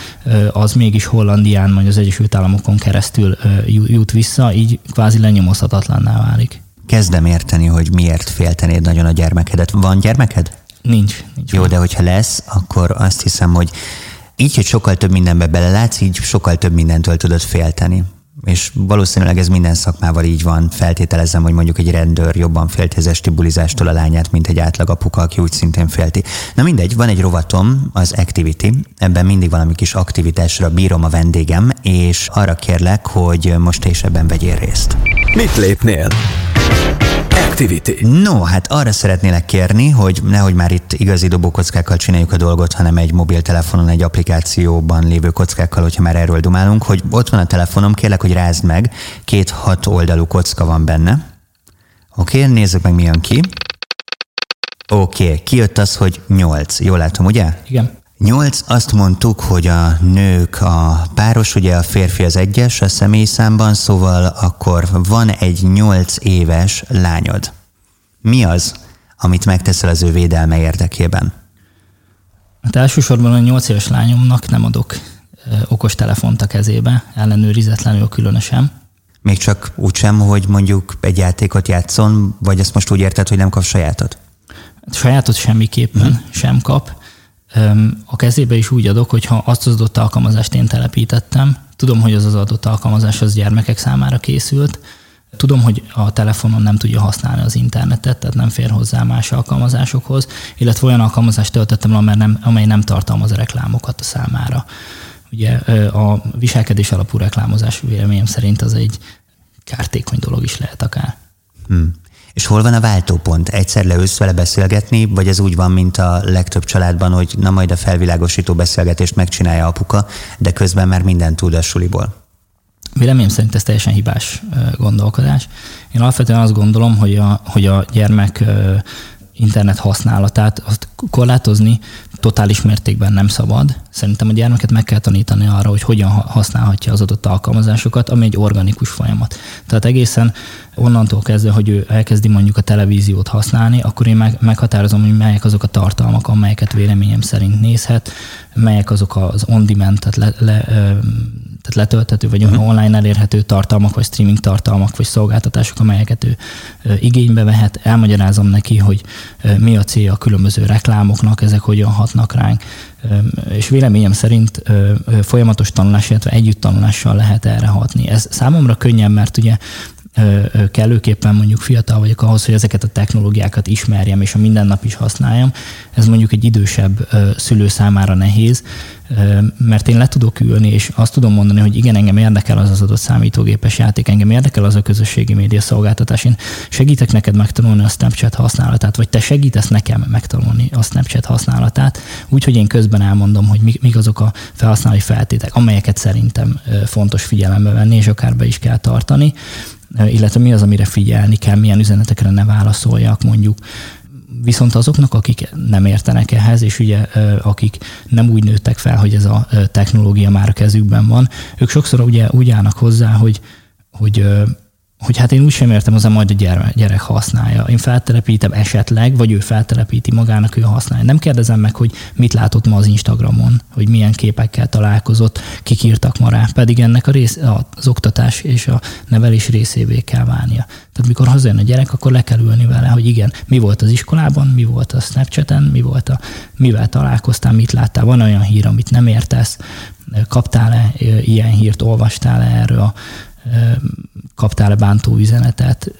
az mégis Hollandián, vagy az Egyesült Államokon keresztül jut vissza, így kvázi lenyomozhatatlanná válik. Kezdem érteni, hogy miért féltenéd nagyon a gyermekedet. Van gyermeked? Nincs. nincs Jó, van. de hogyha lesz, akkor azt hiszem, hogy így, hogy sokkal több mindenbe belelátsz, így sokkal több mindentől tudod félteni. És valószínűleg ez minden szakmával így van. Feltételezem, hogy mondjuk egy rendőr jobban félti az esti bulizástól a lányát, mint egy átlag apuka, aki úgy szintén félti. Na mindegy, van egy rovatom, az Activity. Ebben mindig valami kis aktivitásra bírom a vendégem, és arra kérlek, hogy most te is ebben vegyél részt. Mit lépnél? Activity. No, hát arra szeretnélek kérni, hogy nehogy már itt igazi dobókockákkal csináljuk a dolgot, hanem egy mobiltelefonon, egy applikációban lévő kockákkal, hogyha már erről dumálunk, hogy ott van a telefonom, kérlek, hogy rázd meg, két hat oldalú kocka van benne. Oké, okay, nézzük meg, mi jön ki. Oké, okay, kijött az, hogy nyolc. Jól látom, ugye? Igen. Nyolc, azt mondtuk, hogy a nők a páros, ugye a férfi az egyes a személyszámban, szóval akkor van egy nyolc éves lányod. Mi az, amit megteszel az ő védelme érdekében? Hát elsősorban a nyolc éves lányomnak nem adok okos telefont a kezébe, ellenőrizetlenül különösen. Még csak úgy sem, hogy mondjuk egy játékot játszon, vagy ezt most úgy érted, hogy nem kap sajátot? Sajátot semmiképpen hmm. sem kap. A kezébe is úgy adok, hogyha azt az adott alkalmazást én telepítettem, tudom, hogy az az adott alkalmazás az gyermekek számára készült, Tudom, hogy a telefonon nem tudja használni az internetet, tehát nem fér hozzá más alkalmazásokhoz, illetve olyan alkalmazást töltöttem le, nem, amely nem tartalmaz reklámokat a számára. Ugye a viselkedés alapú reklámozás véleményem szerint az egy kártékony dolog is lehet akár. Hmm. És hol van a váltópont? Egyszer leülsz vele beszélgetni, vagy ez úgy van, mint a legtöbb családban, hogy na majd a felvilágosító beszélgetést megcsinálja apuka, de közben már minden tud a suliból? Véleményem szerint ez teljesen hibás gondolkodás. Én alapvetően azt gondolom, hogy a, hogy a gyermek internet használatát azt korlátozni totális mértékben nem szabad. Szerintem a gyermeket meg kell tanítani arra, hogy hogyan használhatja az adott alkalmazásokat, ami egy organikus folyamat. Tehát egészen onnantól kezdve, hogy ő elkezdi mondjuk a televíziót használni, akkor én meg, meghatározom, hogy melyek azok a tartalmak, amelyeket véleményem szerint nézhet, melyek azok az on-demand, tehát le, le, tehát letölthető, vagy uh-huh. online elérhető tartalmak, vagy streaming tartalmak, vagy szolgáltatások, amelyeket ő igénybe vehet. Elmagyarázom neki, hogy mi a célja a különböző reklámoknak, ezek hogyan hatnak ránk, és véleményem szerint folyamatos tanulás, illetve együtt tanulással lehet erre hatni. Ez számomra könnyen, mert ugye kellőképpen mondjuk fiatal vagyok ahhoz, hogy ezeket a technológiákat ismerjem, és a mindennap is használjam. Ez mondjuk egy idősebb szülő számára nehéz, mert én le tudok ülni, és azt tudom mondani, hogy igen, engem érdekel az az adott számítógépes játék, engem érdekel az a közösségi média szolgáltatás. Én segítek neked megtanulni a Snapchat használatát, vagy te segítesz nekem megtanulni a Snapchat használatát, úgyhogy én közben elmondom, hogy mik, azok a felhasználói feltétek, amelyeket szerintem fontos figyelembe venni, és akár be is kell tartani illetve mi az, amire figyelni kell, milyen üzenetekre ne válaszoljak mondjuk. Viszont azoknak, akik nem értenek ehhez, és ugye akik nem úgy nőttek fel, hogy ez a technológia már a kezükben van, ők sokszor ugye úgy állnak hozzá, hogy, hogy hogy hát én úgy sem értem, hozzá majd a gyerek, gyerek használja. Én feltelepítem esetleg, vagy ő feltelepíti magának, ő használja. Nem kérdezem meg, hogy mit látott ma az Instagramon, hogy milyen képekkel találkozott, kik írtak ma rá, pedig ennek a rész, az oktatás és a nevelés részévé kell válnia. Tehát mikor hazajön a gyerek, akkor le kell ülni vele, hogy igen, mi volt az iskolában, mi volt a Snapchaten, mi volt a, mivel találkoztál, mit láttál, van olyan hír, amit nem értesz, kaptál-e ilyen hírt, olvastál-e erről, kaptál-e bántó üzenetet,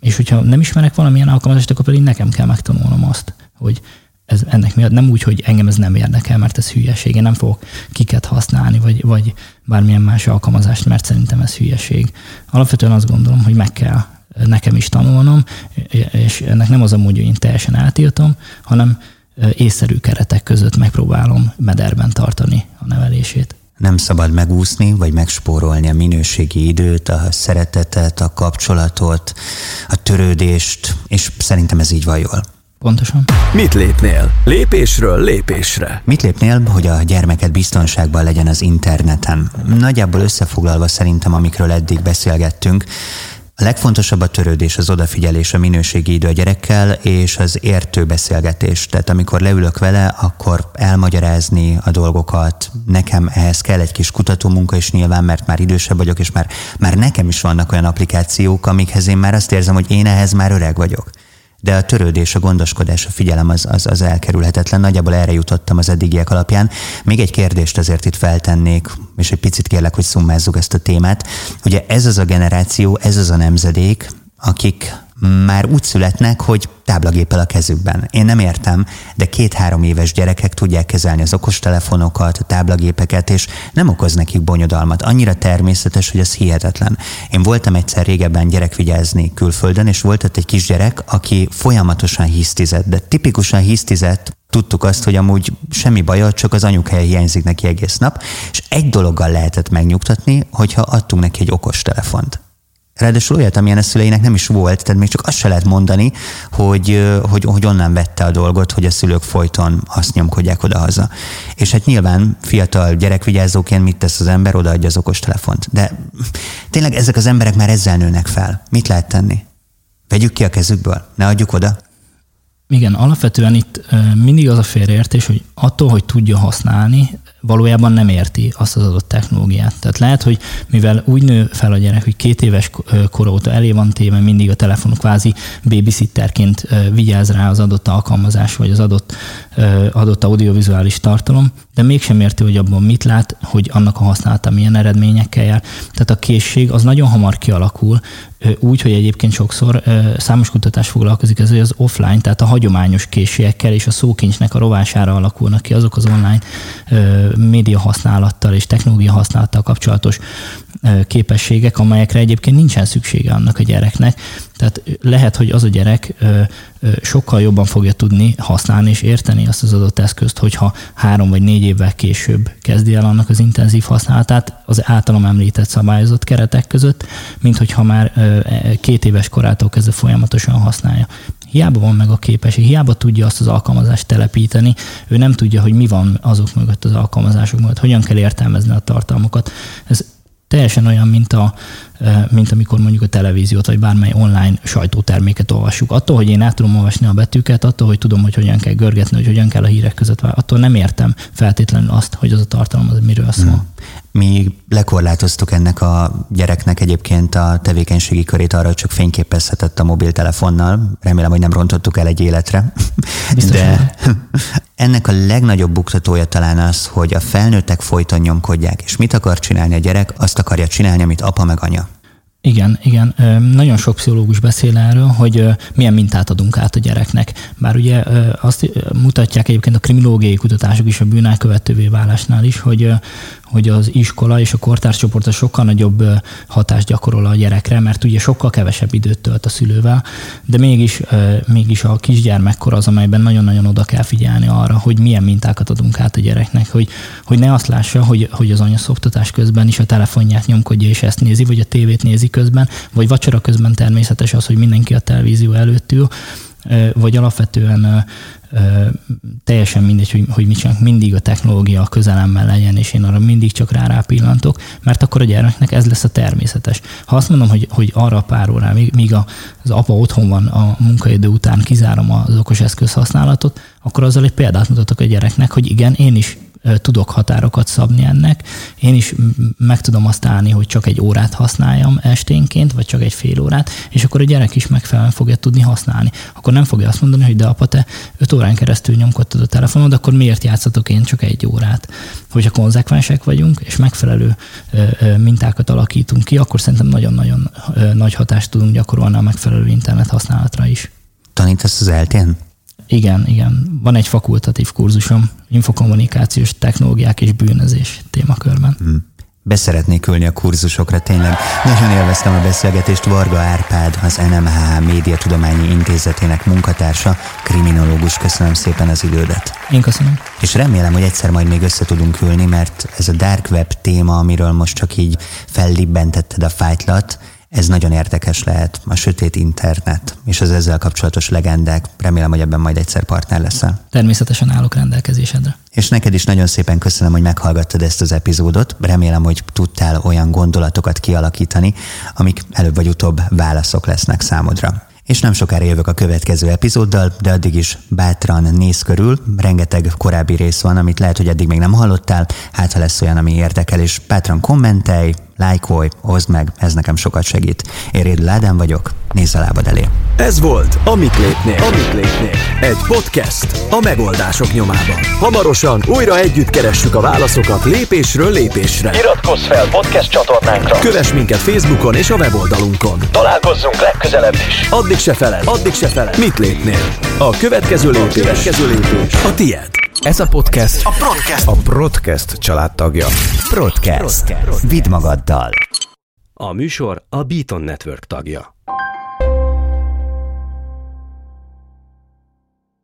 és hogyha nem ismerek valamilyen alkalmazást, akkor pedig nekem kell megtanulnom azt, hogy ez ennek miatt nem úgy, hogy engem ez nem érdekel, mert ez hülyeség, én nem fogok kiket használni, vagy, vagy bármilyen más alkalmazást, mert szerintem ez hülyeség. Alapvetően azt gondolom, hogy meg kell nekem is tanulnom, és ennek nem az a módja, hogy én teljesen eltiltom, hanem észszerű keretek között megpróbálom mederben tartani a nevelését. Nem szabad megúszni, vagy megspórolni a minőségi időt, a szeretetet, a kapcsolatot, a törődést, és szerintem ez így van jól. Pontosan. Mit lépnél? Lépésről lépésre. Mit lépnél, hogy a gyermeket biztonságban legyen az interneten? Nagyjából összefoglalva szerintem, amikről eddig beszélgettünk, a legfontosabb a törődés, az odafigyelés, a minőségi idő a gyerekkel, és az értő beszélgetés. Tehát amikor leülök vele, akkor elmagyarázni a dolgokat. Nekem ehhez kell egy kis kutatómunka is nyilván, mert már idősebb vagyok, és már, már nekem is vannak olyan applikációk, amikhez én már azt érzem, hogy én ehhez már öreg vagyok de a törődés, a gondoskodás, a figyelem az, az, az elkerülhetetlen. Nagyjából erre jutottam az eddigiek alapján. Még egy kérdést azért itt feltennék, és egy picit kérlek, hogy szummázzuk ezt a témát. Ugye ez az a generáció, ez az a nemzedék, akik már úgy születnek, hogy táblagéppel a kezükben. Én nem értem, de két-három éves gyerekek tudják kezelni az okostelefonokat, a táblagépeket, és nem okoz nekik bonyodalmat. Annyira természetes, hogy ez hihetetlen. Én voltam egyszer régebben gyerekvigyázni külföldön, és volt ott egy kisgyerek, aki folyamatosan hisztizett, de tipikusan hisztizett, Tudtuk azt, hogy amúgy semmi baja, csak az anyukája hiányzik neki egész nap, és egy dologgal lehetett megnyugtatni, hogyha adtunk neki egy okos telefont Ráadásul olyat, amilyen a szüleinek nem is volt, tehát még csak azt se lehet mondani, hogy, hogy, hogy onnan vette a dolgot, hogy a szülők folyton azt nyomkodják oda-haza. És hát nyilván fiatal gyerekvigyázóként mit tesz az ember, odaadja az okostelefont. De tényleg ezek az emberek már ezzel nőnek fel. Mit lehet tenni? Vegyük ki a kezükből, ne adjuk oda. Igen, alapvetően itt mindig az a félreértés, hogy attól, hogy tudja használni, valójában nem érti azt az adott technológiát. Tehát lehet, hogy mivel úgy nő fel a gyerek, hogy két éves kor óta elé van téve mindig a telefon kvázi babysitterként vigyáz rá az adott alkalmazás, vagy az adott, adott audiovizuális tartalom, de mégsem érti, hogy abban mit lát, hogy annak a használata milyen eredményekkel jár. Tehát a készség az nagyon hamar kialakul, úgy, hogy egyébként sokszor számos kutatás foglalkozik ez, hogy az offline, tehát a hagyományos készségekkel és a szókincsnek a rovására alakulnak ki azok az online média használattal és technológia használattal kapcsolatos képességek, amelyekre egyébként nincsen szüksége annak a gyereknek. Tehát lehet, hogy az a gyerek sokkal jobban fogja tudni használni és érteni azt az adott eszközt, hogyha három vagy négy évvel később kezdi el annak az intenzív használatát az általam említett szabályozott keretek között, mint hogyha már e, két éves korától kezdve folyamatosan használja. Hiába van meg a képesség, hiába tudja azt az alkalmazást telepíteni, ő nem tudja, hogy mi van azok mögött az alkalmazások mögött, hogyan kell értelmezni a tartalmakat. Ez teljesen olyan, mint, a, mint amikor mondjuk a televíziót, vagy bármely online sajtóterméket olvassuk. Attól, hogy én át tudom olvasni a betűket, attól, hogy tudom, hogy hogyan kell görgetni, hogy hogyan kell a hírek között, attól nem értem feltétlenül azt, hogy az a tartalom az miről szól. Hmm. Mi lekorlátoztuk ennek a gyereknek egyébként a tevékenységi körét arra, hogy csak fényképezhetett a mobiltelefonnal. Remélem, hogy nem rontottuk el egy életre. Biztos De ennek a legnagyobb buktatója talán az, hogy a felnőttek folyton nyomkodják. És mit akar csinálni a gyerek? Azt akarja csinálni, amit apa meg anya. Igen, igen. Nagyon sok pszichológus beszél erről, hogy milyen mintát adunk át a gyereknek. Bár ugye azt mutatják egyébként a kriminológiai kutatások is a bűnelkövetővé válásnál is, hogy hogy az iskola és a kortárscsoport a sokkal nagyobb hatást gyakorol a gyerekre, mert ugye sokkal kevesebb időt tölt a szülővel, de mégis, mégis a kisgyermekkor az, amelyben nagyon-nagyon oda kell figyelni arra, hogy milyen mintákat adunk át a gyereknek, hogy, hogy ne azt lássa, hogy, hogy az anyaszoktatás közben is a telefonját nyomkodja és ezt nézi, vagy a tévét nézi közben, vagy vacsora közben természetes az, hogy mindenki a televízió előtt ül, vagy alapvetően teljesen mindegy, hogy, hogy mit csinálunk, mindig a technológia a közelemmel legyen, és én arra mindig csak rá, rá pillantok, mert akkor a gyermeknek ez lesz a természetes. Ha azt mondom, hogy, hogy arra pár órá, míg az apa otthon van a munkaidő után, kizárom az okos eszköz használatot, akkor azzal egy példát mutatok a gyereknek, hogy igen, én is tudok határokat szabni ennek. Én is meg tudom azt állni, hogy csak egy órát használjam esténként, vagy csak egy fél órát, és akkor a gyerek is megfelelően fogja tudni használni. Akkor nem fogja azt mondani, hogy de apa, te öt órán keresztül nyomkodtad a telefonod, akkor miért játszatok én csak egy órát? Hogyha konzekvensek vagyunk, és megfelelő mintákat alakítunk ki, akkor szerintem nagyon-nagyon nagy hatást tudunk gyakorolni a megfelelő internet használatra is. Tanítasz az eltén? Igen, igen. Van egy fakultatív kurzusom, infokommunikációs technológiák és bűnözés témakörben. Hmm. Beszeretnék ülni a kurzusokra, tényleg. Nagyon élveztem a beszélgetést. Varga Árpád, az NMH Médiatudományi Intézetének munkatársa, kriminológus. Köszönöm szépen az idődet. Én köszönöm. És remélem, hogy egyszer majd még össze tudunk ülni, mert ez a dark web téma, amiről most csak így fellibbentetted a fájtlat, ez nagyon érdekes lehet, a sötét internet és az ezzel kapcsolatos legendák. Remélem, hogy ebben majd egyszer partner leszel. Természetesen állok rendelkezésedre. És neked is nagyon szépen köszönöm, hogy meghallgattad ezt az epizódot. Remélem, hogy tudtál olyan gondolatokat kialakítani, amik előbb vagy utóbb válaszok lesznek számodra. És nem sokára jövök a következő epizóddal, de addig is bátran néz körül, rengeteg korábbi rész van, amit lehet, hogy eddig még nem hallottál, hát ha lesz olyan, ami érdekel, és bátran kommentelj, lájkolj, oszd meg, ez nekem sokat segít. Én Rédl Ádám vagyok, nézz a lábad elé. Ez volt a Mit lépnél? A Mit lépnél? Egy podcast a megoldások nyomában. Hamarosan újra együtt keressük a válaszokat lépésről lépésre. Iratkozz fel podcast csatornánkra. Kövess minket Facebookon és a weboldalunkon. Találkozzunk legközelebb is. Addig se feled, addig se feled. Mit lépnél? A következő lépés, a, következő lépés a tied. Ez a podcast a Broadcast, a Broadcast családtagja. Broadcast. Vidd magaddal. A műsor a Beaton Network tagja.